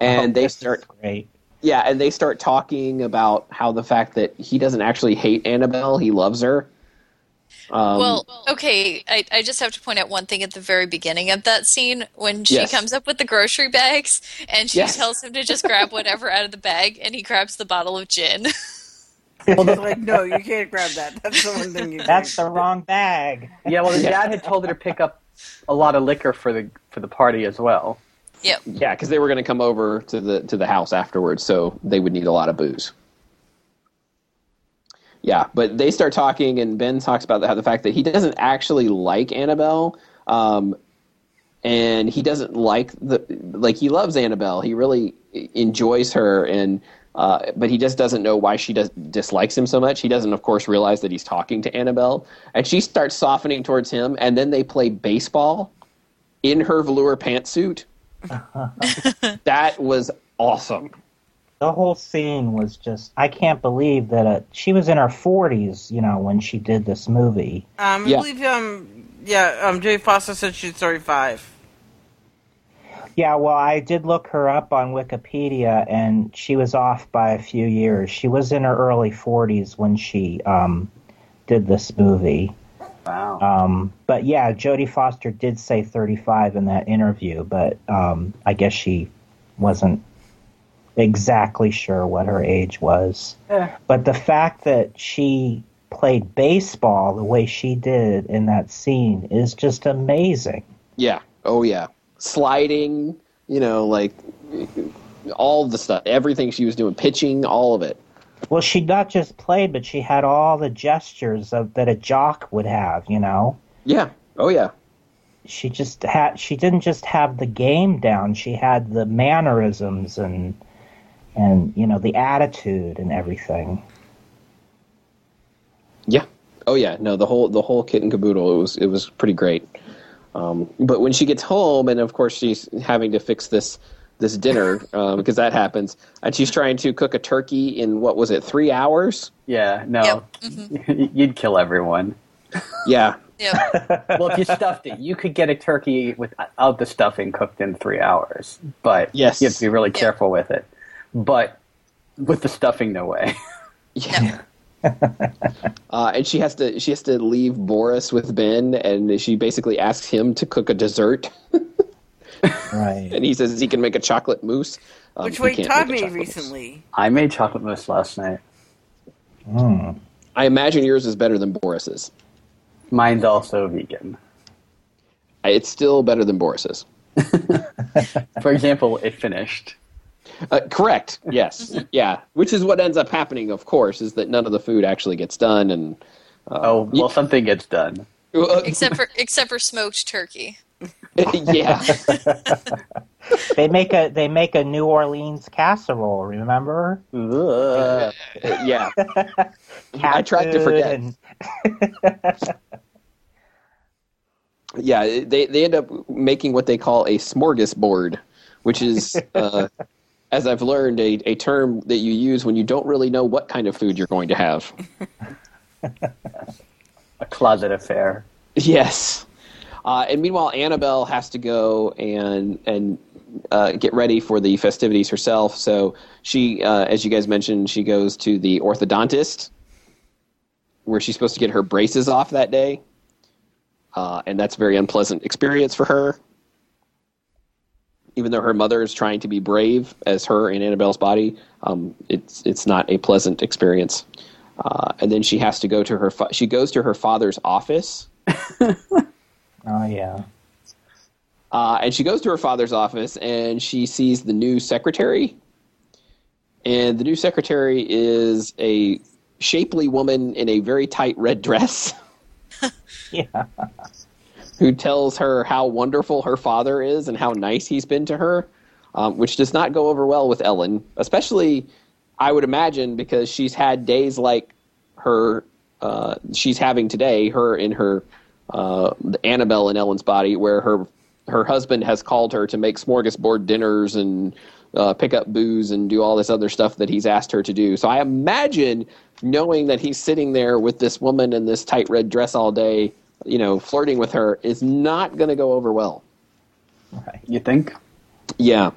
and Oh, they start great. Yeah, and they start talking about how the fact that he doesn't actually hate Annabelle, he loves her. Um, well, okay, I, I just have to point out one thing at the very beginning of that scene when she Yes. comes up with the grocery bags and she Yes. tells him to just grab whatever out of the bag and he grabs the bottle of gin. It's like, no, you can't grab that. That's the one thing you That's can't. the wrong bag. yeah. Well, the Yeah. dad had told her to pick up a lot of liquor for the for the party as well. yep. yeah, because they were going to come over to the to the house afterwards, so they would need a lot of booze. Yeah, but they start talking, and Ben talks about the, how the fact that he doesn't actually like Annabelle, um, and he doesn't like the like he loves Annabelle. He really enjoys her, and uh, but he just doesn't know why she does dislikes him so much. He doesn't, of course, realize that he's talking to Annabelle, and she starts softening towards him, and then they play baseball in her velour pantsuit. that was awesome. The whole scene was just. I can't believe that uh she was in her 40s, you know, when she did this movie. Um, I Yeah. believe, um, yeah, um, Jay Foster said she's 35. Yeah, well, I did look her up on Wikipedia, and she was off by a few years. She was in her early 40s when she um, did this movie. Wow. Um, but yeah, Jodie Foster did say 35 in that interview, but um, I guess she wasn't exactly sure what her age was. Yeah. But the fact that she played baseball the way she did in that scene is just amazing. Yeah. Oh yeah. Sliding, you know, like all the stuff, everything she was doing, pitching, all of it. Well, she not just played, but she had all the gestures of that a jock would have. You know, Yeah. Oh yeah. she just had. She didn't just have the game down. She had the mannerisms and and you know the attitude and everything. Yeah. Oh yeah. No, the whole the whole kit and caboodle. It was it was pretty great. Um, but when she gets home, and of course she's having to fix this this dinner um, because that happens, and she's trying to cook a turkey in what was it three hours? Yeah. No. Yep. You'd kill everyone. Yeah. Yep. Well, if you stuffed it, you could get a turkey without the stuffing cooked in three hours. But Yes. you have to be really Yeah. careful with it. But with the stuffing, no way. Yeah. uh, and she has to she has to leave Boris with Ben, and she basically asks him to cook a dessert, Right. and he says he can make a chocolate mousse. Um, Which he Wade can't taught me chocolate mousse. recently. I made chocolate mousse last night. Mm. I imagine yours is better than Boris's. Mine's also vegan. It's still better than Boris's. For example, it finished. Uh, correct. Yes. yeah. Which is what ends up happening, of course, is that none of the food actually gets done, and uh, Oh, well, something gets done. except for except for smoked turkey. yeah. They make a they make a New Orleans casserole. Remember? Ugh. yeah. Cat I tried to forget. and- Yeah, they they end up making what they call a smorgasbord, which is, uh, as I've learned, a, a term that you use when you don't really know what kind of food you're going to have. A closet affair. Yes. Uh, and meanwhile, Annabelle has to go and and uh, get ready for the festivities herself. So she, uh, as you guys mentioned, she goes to the orthodontist, where she's supposed to get her braces off that day, uh, and that's a very unpleasant experience for her. Even though her mother is trying to be brave as her in Annabelle's body, um, it's it's not a pleasant experience. Uh, and then she has to go to her. Fa- she goes to her father's office. Oh yeah. Uh, and she goes to her father's office and she sees the new secretary. And the new secretary is a shapely woman in a very tight red dress Yeah. who tells her how wonderful her father is and how nice he's been to her, um, which does not go over well with Ellen, especially, I would imagine, because she's had days like her, uh, she's having today, her in her uh, Annabelle in Ellen's body, where her her husband has called her to make smorgasbord dinners and uh, pick up booze and do all this other stuff that he's asked her to do. So I imagine knowing that he's sitting there with this woman in this tight red dress all day, you know, flirting with her is not going to go over well. Right. You think? Yeah.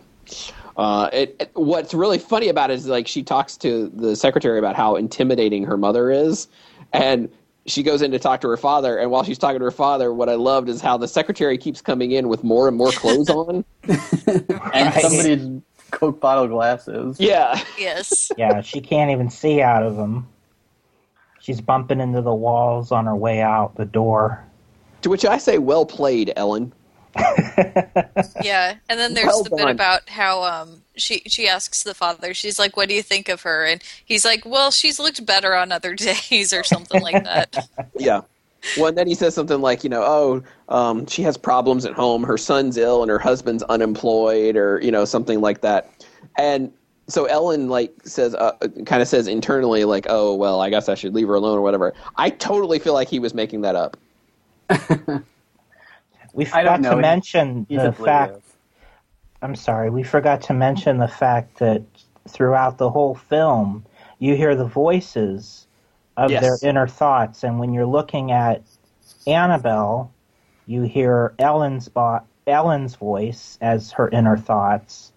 Uh, it, it- what's really funny about it is like she talks to the secretary about how intimidating her mother is, and she goes in to talk to her father. And while she's talking to her father, what I loved is how the secretary keeps coming in with more and more clothes on. And Right. somebody's Coke bottle glasses. Yeah, Yes. Yeah. She can't even see out of them. She's bumping into the walls on her way out the door. to which I say, "Well played, Ellen." Yeah, and then there's Well the bit about how um she she asks the father, she's like, "What do you think of her?" And he's like, "Well, she's looked better on other days," or something like that. Yeah. Well, and then he says something like, you know, oh, um, she has problems at home. Her son's ill and her husband's unemployed, or you know, something like that. And so Ellen like says, uh, kind of says internally, like, oh, well, I guess I should leave her alone or whatever. I totally feel like he was making that up. We forgot know. to mention He's the fact. Leo. I'm sorry, we forgot to mention the fact that throughout the whole film, you hear the voices of Yes. their inner thoughts, and when you're looking at Annabelle, you hear Ellen's bo- Ellen's voice as her inner thoughts,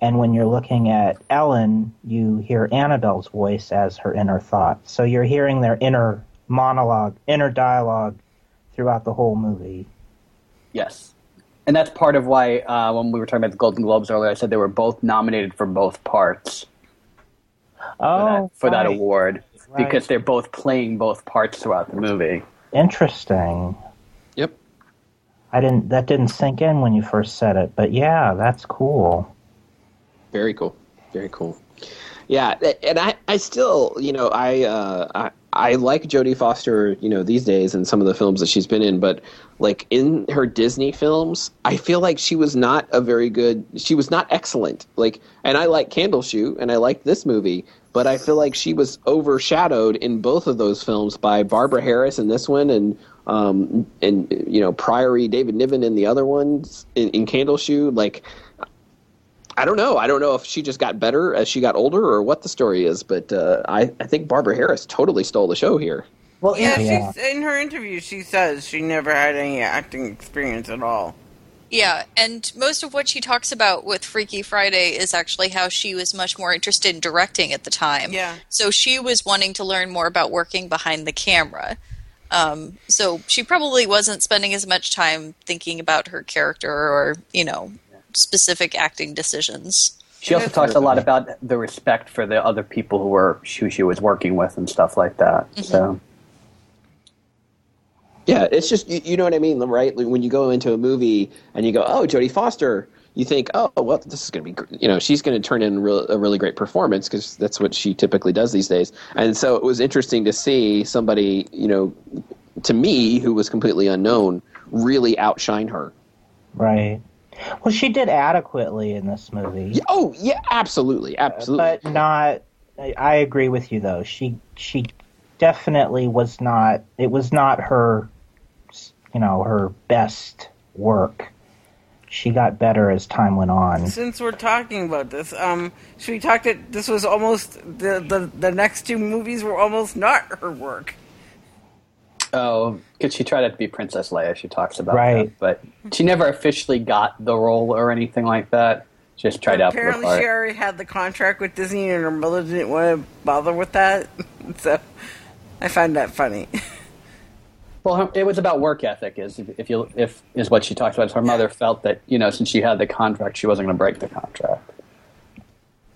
and when you're looking at Ellen, you hear Annabelle's voice as her inner thoughts. So you're hearing their inner monologue, inner dialogue throughout the whole movie. Yes. And that's part of why, uh, when we were talking about the Golden Globes earlier, I said they were both nominated for both parts for, Oh, that, for that award Right. because they're both playing both parts throughout the movie. Interesting. Yep. I didn't. That didn't sink in when you first said it, but yeah, that's cool. Very cool. Very cool. Yeah, and I, I still, you know, I, uh, I, I like Jodie Foster, you know, these days and some of the films that she's been in, but like in her Disney films, I feel like she was not a very good. She was not excellent. Like, and I like Candleshoe, and I like this movie, but I feel like she was overshadowed in both of those films by Barbara Harris in this one, and um, and you know, Priory David Niven in the other ones in, in Candleshoe, like. I don't know. I don't know if she just got better as she got older or what the story is, but uh, I, I think Barbara Harris totally stole the show here. Well, Yeah, Yeah. she's in her interview. She says she never had any acting experience at all. Yeah, and most of what she talks about with Freaky Friday is actually how she was much more interested in directing at the time. Yeah. So she was wanting to learn more about working behind the camera. Um, so she probably wasn't spending as much time thinking about her character or, you know, specific acting decisions. She also talks a lot about the respect for the other people who were who she was working with and stuff like that. Mm-hmm. So Yeah, it's just you, you know what I mean, right? Like, When you go into a movie and you go, "Oh, Jodie Foster," you think, "Oh, well, this is going to be, gr- you know, she's going to turn in real, a really great performance because that's what she typically does these days." And so it was interesting to see somebody, you know, to me, who was completely unknown, really outshine her. Right. Well, she did adequately in this movie, Oh yeah, absolutely, absolutely. but not. I, I agree with you though. She she definitely was not. It was not her, you know, her best work. She got better as time went on. Since we're talking about this, um, should we talk that this was almost the, the the next two movies were almost not her work. Oh, because she tried to be Princess Leia. She talks about Right. that, but she never officially got the role or anything like that. She just tried out for the Apparently, she already had the contract with Disney, and her mother didn't want to bother with that. so, I find that funny. Well, it was about work ethic. Is if you if is what she talked about. Her mother felt that you know since she had the contract, she wasn't going to break the contract.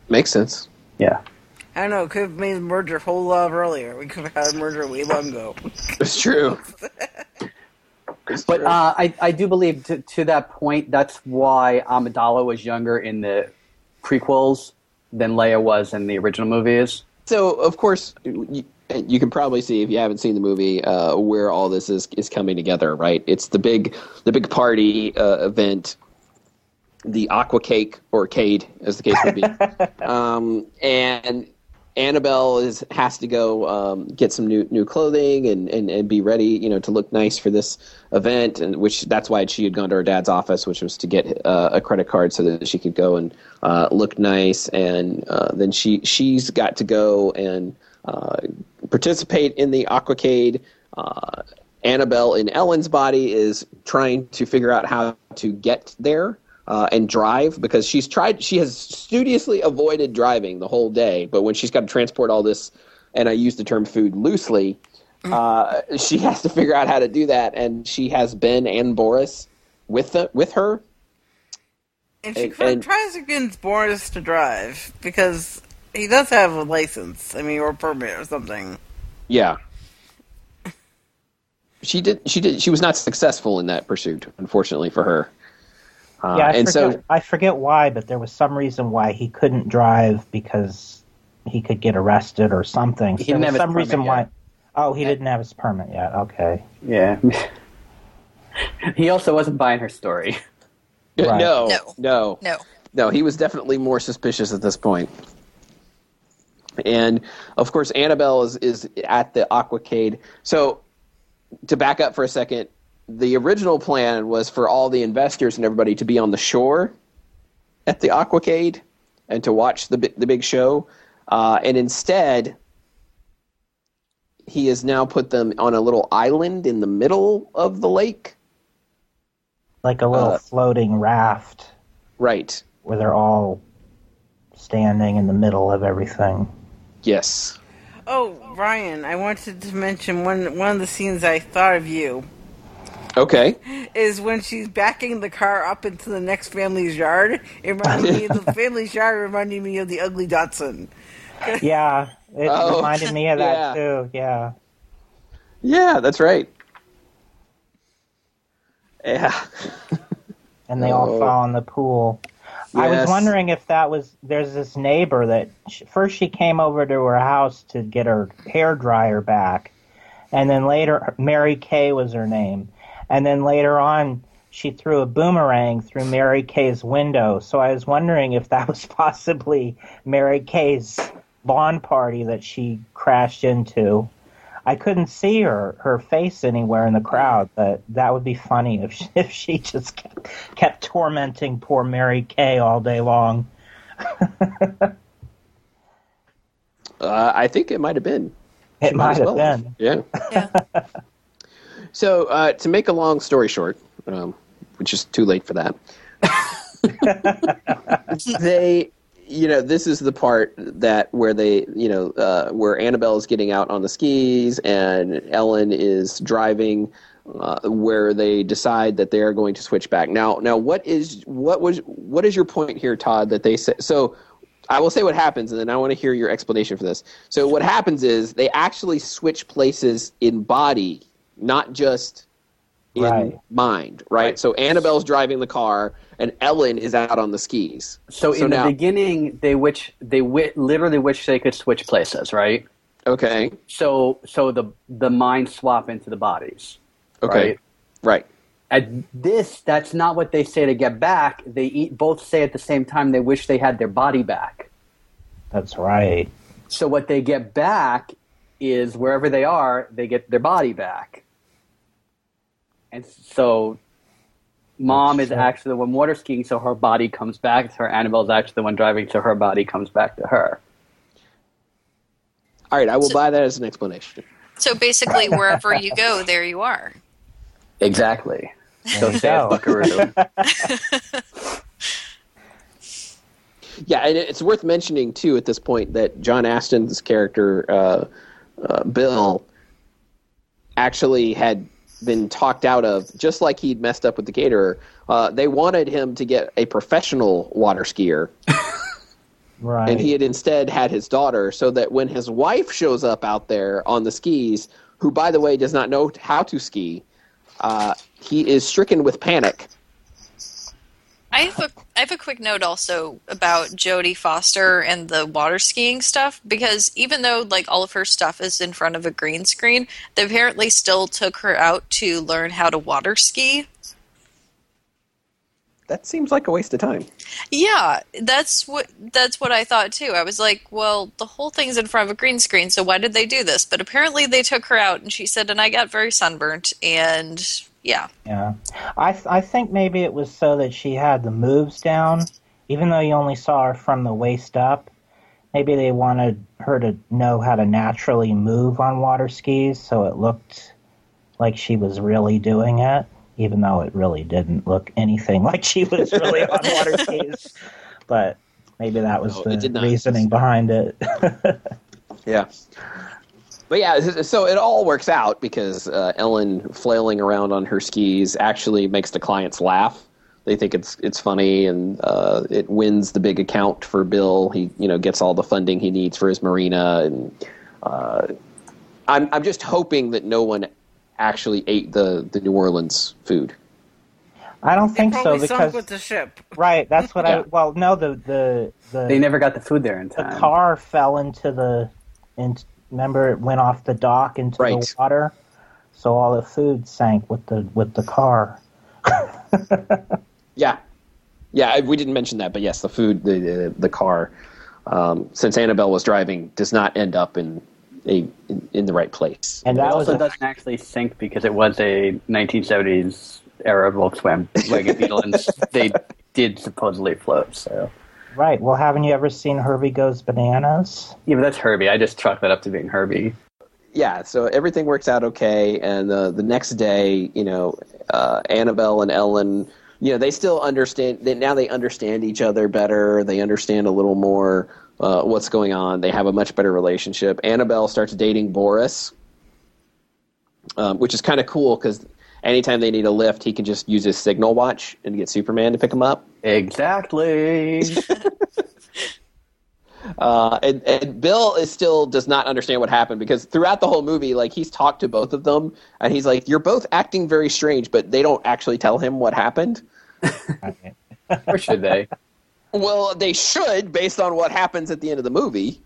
Makes sense. Yeah. I don't know. Could have made the merger a whole lot earlier. We could have had a merger way long ago. It's true. It's But true. uh, I, I do believe to, to that point, that's why Amidala was younger in the prequels than Leia was in the original movies. So, of course, you, you can probably see if you haven't seen the movie uh, where all this is is coming together. Right? It's the big the big party uh, event, the Aqua Cake or Cade, as the case would be, um, and. Annabelle is has to go um, get some new new clothing and, and, and be ready, you know, to look nice for this event, and which that's why she had gone to her dad's office, which was to get uh, a credit card so that she could go and uh, look nice, and uh, then she she's got to go and uh, participate in the aquacade. Uh, Annabelle in Ellen's body is trying to figure out how to get there uh, and drive because she's tried. She has studiously avoided driving the whole day, but when she's got to transport all this, and I use the term food loosely, uh, she has to figure out how to do that. And she has Ben and Boris with the, with her. And she And- and- tries to convince Boris to drive because he does have a license. I mean, or permit or something. Yeah. She did. She did. She was not successful in that pursuit, unfortunately for her. Uh, yeah, I and forget, so I forget why, but there was some reason why he couldn't drive because he could get arrested or something. He didn't was have his some reason permit why. Oh, he didn't have his permit yet. Okay. Yeah. he also wasn't buying her story. Right. no, No. no, No. no. He was definitely more suspicious at this point. And of course, Annabelle is is at the Aquacade. So to back up for a second, the original plan was for all the investors and everybody to be on the shore at the Aquacade and to watch the the big show. Uh, and instead, he has now put them on a little island in the middle of the lake. Like a little Uh, floating raft Right. where they're all standing in the middle of everything. Yes. Oh, Ryan, I wanted to mention one one of the scenes I thought of you Okay. is when she's backing the car up into the next family's yard. It reminded me of the family's yard reminded me of the ugly Dachshund. Yeah, it Oh, reminded me of that yeah. too. Yeah. Yeah, that's right. Yeah. and they all Oh. fall in the pool. I was wondering if that was there's this neighbor that sh first she came over to her house to get her hair dryer back, and then later Mary Kay was her name, and then later on she threw a boomerang through Mary Kay's window. So I was wondering if that was possibly Mary Kay's lawn party that she crashed into. I couldn't see her her face anywhere in the crowd, but that would be funny if she, if she just kept, kept tormenting poor Mary Kay all day long. Uh, I think it might have been. It She might as have well been. Yeah. Yeah. So uh, to make a long story short, um, which is too late for that, they, you know, this is the part that where they, you know, uh, where Annabelle is getting out on the skis and Ellen is driving. Uh, where they decide that they are going to switch back now. Now, what is what was what is your point here, Todd? That they say so. I will say what happens, and then I want to hear your explanation for this. So, what happens is they actually switch places in body, not just in Right. mind, right? Right. So, Annabelle's driving the car, and Ellen is out on the skis. So, in now- the beginning, they wish they wi- literally wish they could switch places, right? Okay. So so the the minds swap into the bodies. Okay. Right? Right. At this, that's not what they say to get back. They eat, both say at the same time they wish they had their body back. That's right. So what they get back is wherever they are, they get their body back. And so mom That's is true. actually the one water skiing, so her body comes back to her. Annabelle's actually the one driving, so her body comes back to her. All right. I will buy that as an explanation. So basically, wherever you go, there you are. Exactly. So There you says go. Buckaroo. Yeah, and it's worth mentioning too at this point that John Astin's character uh, uh, Bill actually had been talked out of, just like he'd messed up with the caterer. Uh, they wanted him to get a professional water skier, Right. and he had instead had his daughter, so that when his wife shows up out there on the skis, who by the way does not know how to ski, uh, he is stricken with panic. I have a I have a quick note also about Jodie Foster and the water skiing stuff because even though like all of her stuff is in front of a green screen, they apparently still took her out to learn how to water ski. That seems like a waste of time. Yeah, that's what that's what I thought too. I was like, well, the whole thing's in front of a green screen, so why did they do this? But apparently they took her out and she said and I got very sunburnt and yeah. Yeah, I th- I think maybe it was so that she had the moves down, even though you only saw her from the waist up. Maybe they wanted her to know how to naturally move on water skis, so it looked like she was really doing it, even though it really didn't look anything like she was really on water skis. But maybe that was No, the reasoning behind it. Yeah. But yeah, so it all works out because uh, Ellen flailing around on her skis actually makes the clients laugh. They think it's it's funny, and uh, it wins the big account for Bill. He you know gets all the funding he needs for his marina, and uh, I'm I'm just hoping that no one actually ate the the New Orleans food. I don't think so Probably sunk because with the ship. right. That's what I. Well, no, the the the they never got the food there in the time. car fell into the in, remember it went off the dock into Right. the water so all the food sank with the with the car Yeah, yeah. I- We didn't mention that, but yes, the food, the the, the car, um, since Annabelle was driving, does not end up in a in, in the right place. and that also a, doesn't actually sink because it was a 1970s era Volkswagen Beetle, and they did supposedly float. So right well haven't you ever seen herbie goes bananas yeah, but that's Herbie. I just chalk that up to being Herbie. yeah, so everything works out okay, and uh, the next day, you know, uh, Annabelle and Ellen, you know, they still understand. They, now they understand each other better. They understand a little more uh, what's going on. They have a much better relationship. Annabelle starts dating Boris, um, which is kind of cool because anytime they need a lift, he can just use his signal watch and get Superman to pick him up. Exactly. Uh, and, and Bill is still does not understand what happened because throughout the whole movie, like he's talked to both of them, and he's like, "You're both acting very strange," but they don't actually tell him what happened. or should they? Well, they should, based on what happens at the end of the movie,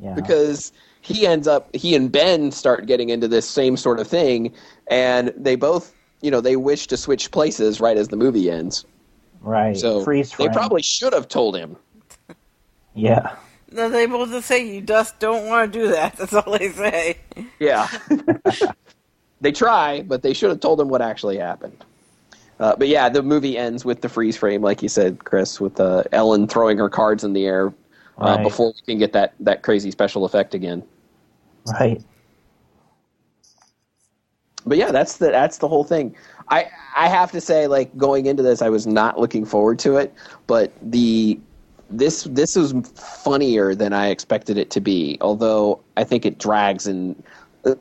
yeah because he ends up he and Ben start getting into this same sort of thing, and they both, you know, they wish to switch places right as the movie ends. right So freeze they frame probably should have told him. yeah No, they both just say you just don't want to do that. That's all they say. Yeah. they try, but they should have told him what actually happened. Uh, but yeah, the movie ends with the freeze frame, like you said, Chris, with uh, Ellen throwing her cards in the air uh, Right. before we can get that, that crazy special effect again. Right But yeah, that's the that's the whole thing. I I have to say, like going into this, I was not looking forward to it, but the this this was funnier than I expected it to be. Although I think it drags and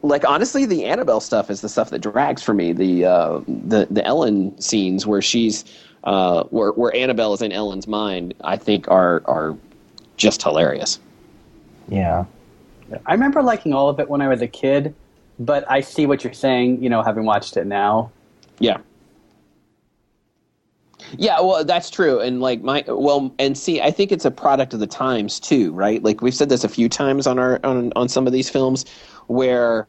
like honestly, the Annabelle stuff is the stuff that drags for me. The uh, the the Ellen scenes where she's uh, where where Annabelle is in Ellen's mind, I think are are just hilarious. yeah I remember liking all of it when I was a kid, but I see what you're saying. You know, having watched it now. Yeah. Yeah, well, that's true, and like my well, and see, I think it's a product of the times too, right? Like we've said this a few times on our on on some of these films, where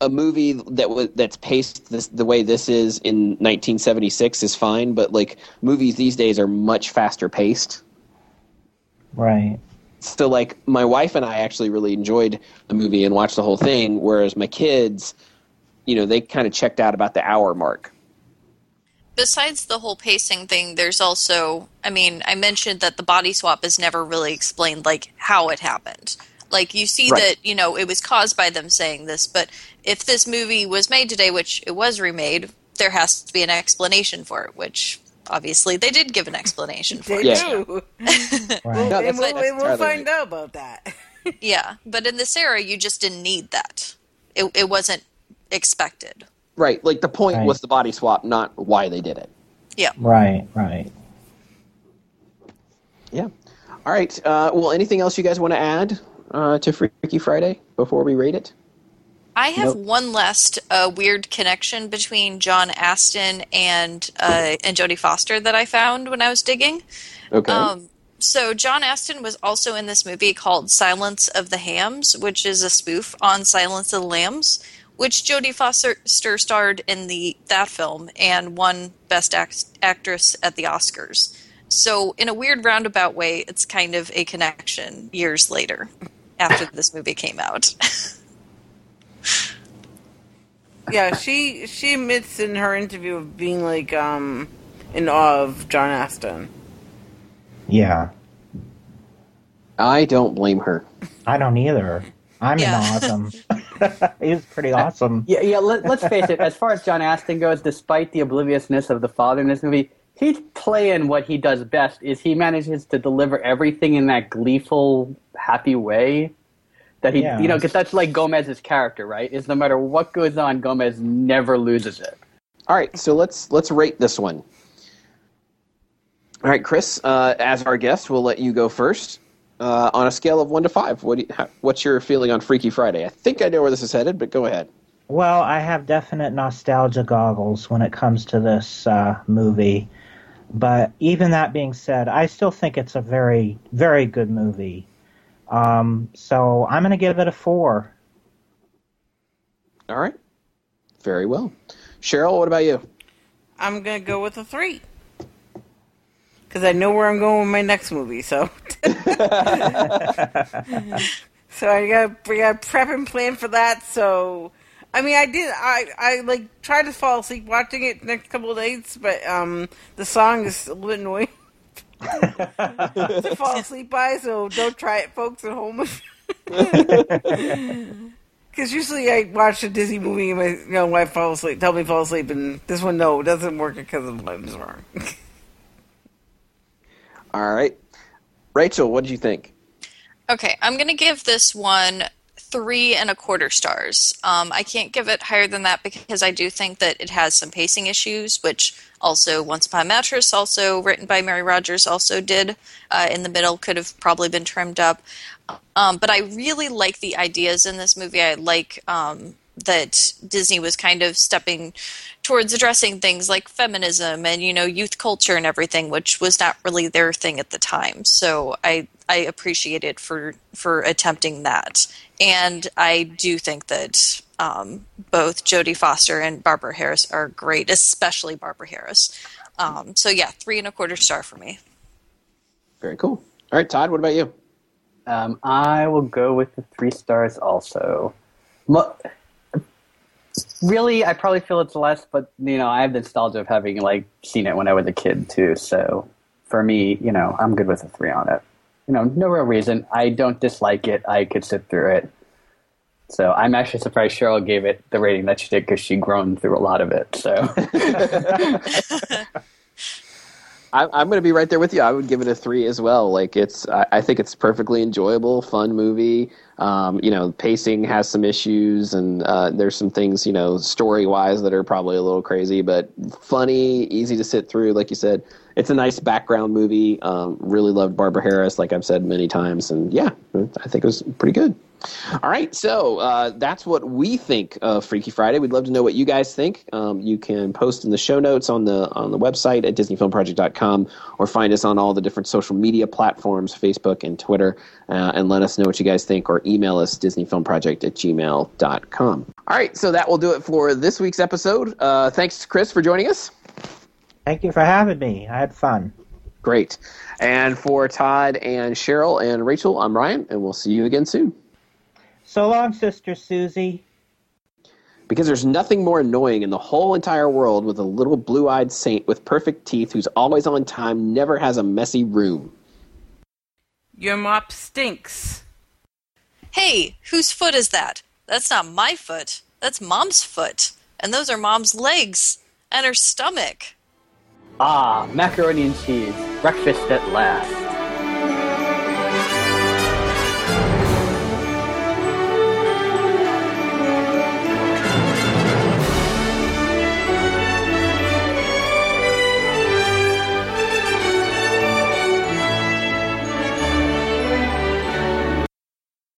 a movie that was that's paced this, the way this is in 1976 is fine, but like movies these days are much faster paced. Right. So like my wife and I actually really enjoyed the movie and watched the whole thing, whereas my kids, you know, they kind of checked out about the hour mark. Besides the whole pacing thing, there's also, I mean, I mentioned that the body swap is never really explained, like how it happened. Like you see Right. that, you know, it was caused by them saying this, but if this movie was made today, which it was remade, there has to be an explanation for it, which obviously they did give an explanation for They it. Yeah. do. Right. No, and that's- we'll, and we'll find out about that. Yeah, but in this era, you just didn't need that. It, it wasn't expected. Right, like the point Right. was the body swap, not why they did it. Yeah. Right. Right. Yeah. All right. Uh, well, anything else you guys want to add uh, to Freaky Friday before we rate it? I have Nope. one last uh, weird connection between John Astin and uh, and Jodie Foster that I found when I was digging. Okay. Um, so John Astin was also in this movie called Silence of the Hams, which is a spoof on Silence of the Lambs, which Jodie Foster starred in the that film and won Best Act- Actress at the Oscars. So in a weird roundabout way, it's kind of a connection years later after this movie came out. yeah, she she admits in her interview of being like um in awe of John Astin. Yeah. I don't blame her. I don't either. I'm Yeah. an awesome. He's pretty awesome. Yeah, yeah. Let, let's face it. As far as John Astin goes, despite the obliviousness of the father in this movie, he's playing what he does best. Is he manages to deliver everything in that gleeful, happy way that he, Yeah. you know, because that's like Gomez's character, right? Is no matter what goes on, Gomez never loses it. All right, so let's let's rate this one. All right, Chris, uh, as our guest, we'll let you go first. Uh, on a scale of one to five, what do you, how, what's your feeling on Freaky Friday? I think I know where this is headed, but go ahead. Well, I have definite nostalgia goggles when it comes to this uh, movie. But even that being said, I still think it's a very, very good movie. Um, so I'm going to give it a four. All right, very well. Cheryl, what about you? I'm gonna go with a three because I know where I'm going with my next movie. So, so I got I got prep and plan for that. So, I mean, I did I I like tried to fall asleep watching it next couple of days, but um, the song is a little bit annoying to fall asleep by. So don't try it, folks at home. Because usually I watch a Disney movie and my you know, wife falls asleep, tell me to fall asleep, and this one no, it doesn't work because of what is wrong. All right, Rachel, what did you think? Okay, I'm going to give this one three and a quarter stars. Um, I can't give it higher than that because I do think that it has some pacing issues, which also Once Upon a Mattress, also written by Mary Rodgers, also did uh, in the middle, could have probably been trimmed up. Um, but I really like the ideas in this movie. I like um, that Disney was kind of stepping towards addressing things like feminism and you know youth culture and everything, which was not really their thing at the time. So I I appreciate it for for attempting that, and I do think that um, both Jodie Foster and Barbara Harris are great, especially Barbara Harris. Um, so yeah, three and a quarter star for me. Very cool. All right, Todd, what about you? Um, I will go with the three stars also. Mo- really, I probably feel it's less, but you know, I have the nostalgia of having like seen it when I was a kid too. So for me, you know, I'm good with a three on it. You know, no real reason. I don't dislike it. I could sit through it. So I'm actually surprised Cheryl gave it the rating that she did because she groaned through a lot of it. So I, I'm going to be right there with you. I would give it a three as well. Like it's, I, I think it's perfectly enjoyable, fun movie. Um, you know, pacing has some issues, and uh, there's some things, you know, story wise that are probably a little crazy, but funny, easy to sit through. Like you said, it's a nice background movie. Um, really loved Barbara Harris, like I've said many times, and yeah, I think it was pretty good. All right, so uh, that's what we think of Freaky Friday. We'd love to know what you guys think. Um, you can post in the show notes on the on the website at DisneyFilmProject.com or find us on all the different social media platforms, Facebook and Twitter, uh, and let us know what you guys think or email us DisneyFilmProject at gmail.com. All right, so that will do it for this week's episode. Uh, thanks, Chris, for joining us. Thank you for having me. I had fun. Great. And for Todd and Cheryl and Rachel, I'm Ryan, and we'll see you again soon. So long, Sister Susie. Because there's nothing more annoying in the whole entire world with a little blue eyed saint with perfect teeth who's always on time, never has a messy room. Your mop stinks. Hey, whose foot is that? That's not my foot. That's mom's foot. And those are mom's legs. And her stomach. Ah, macaroni and cheese. Breakfast at last.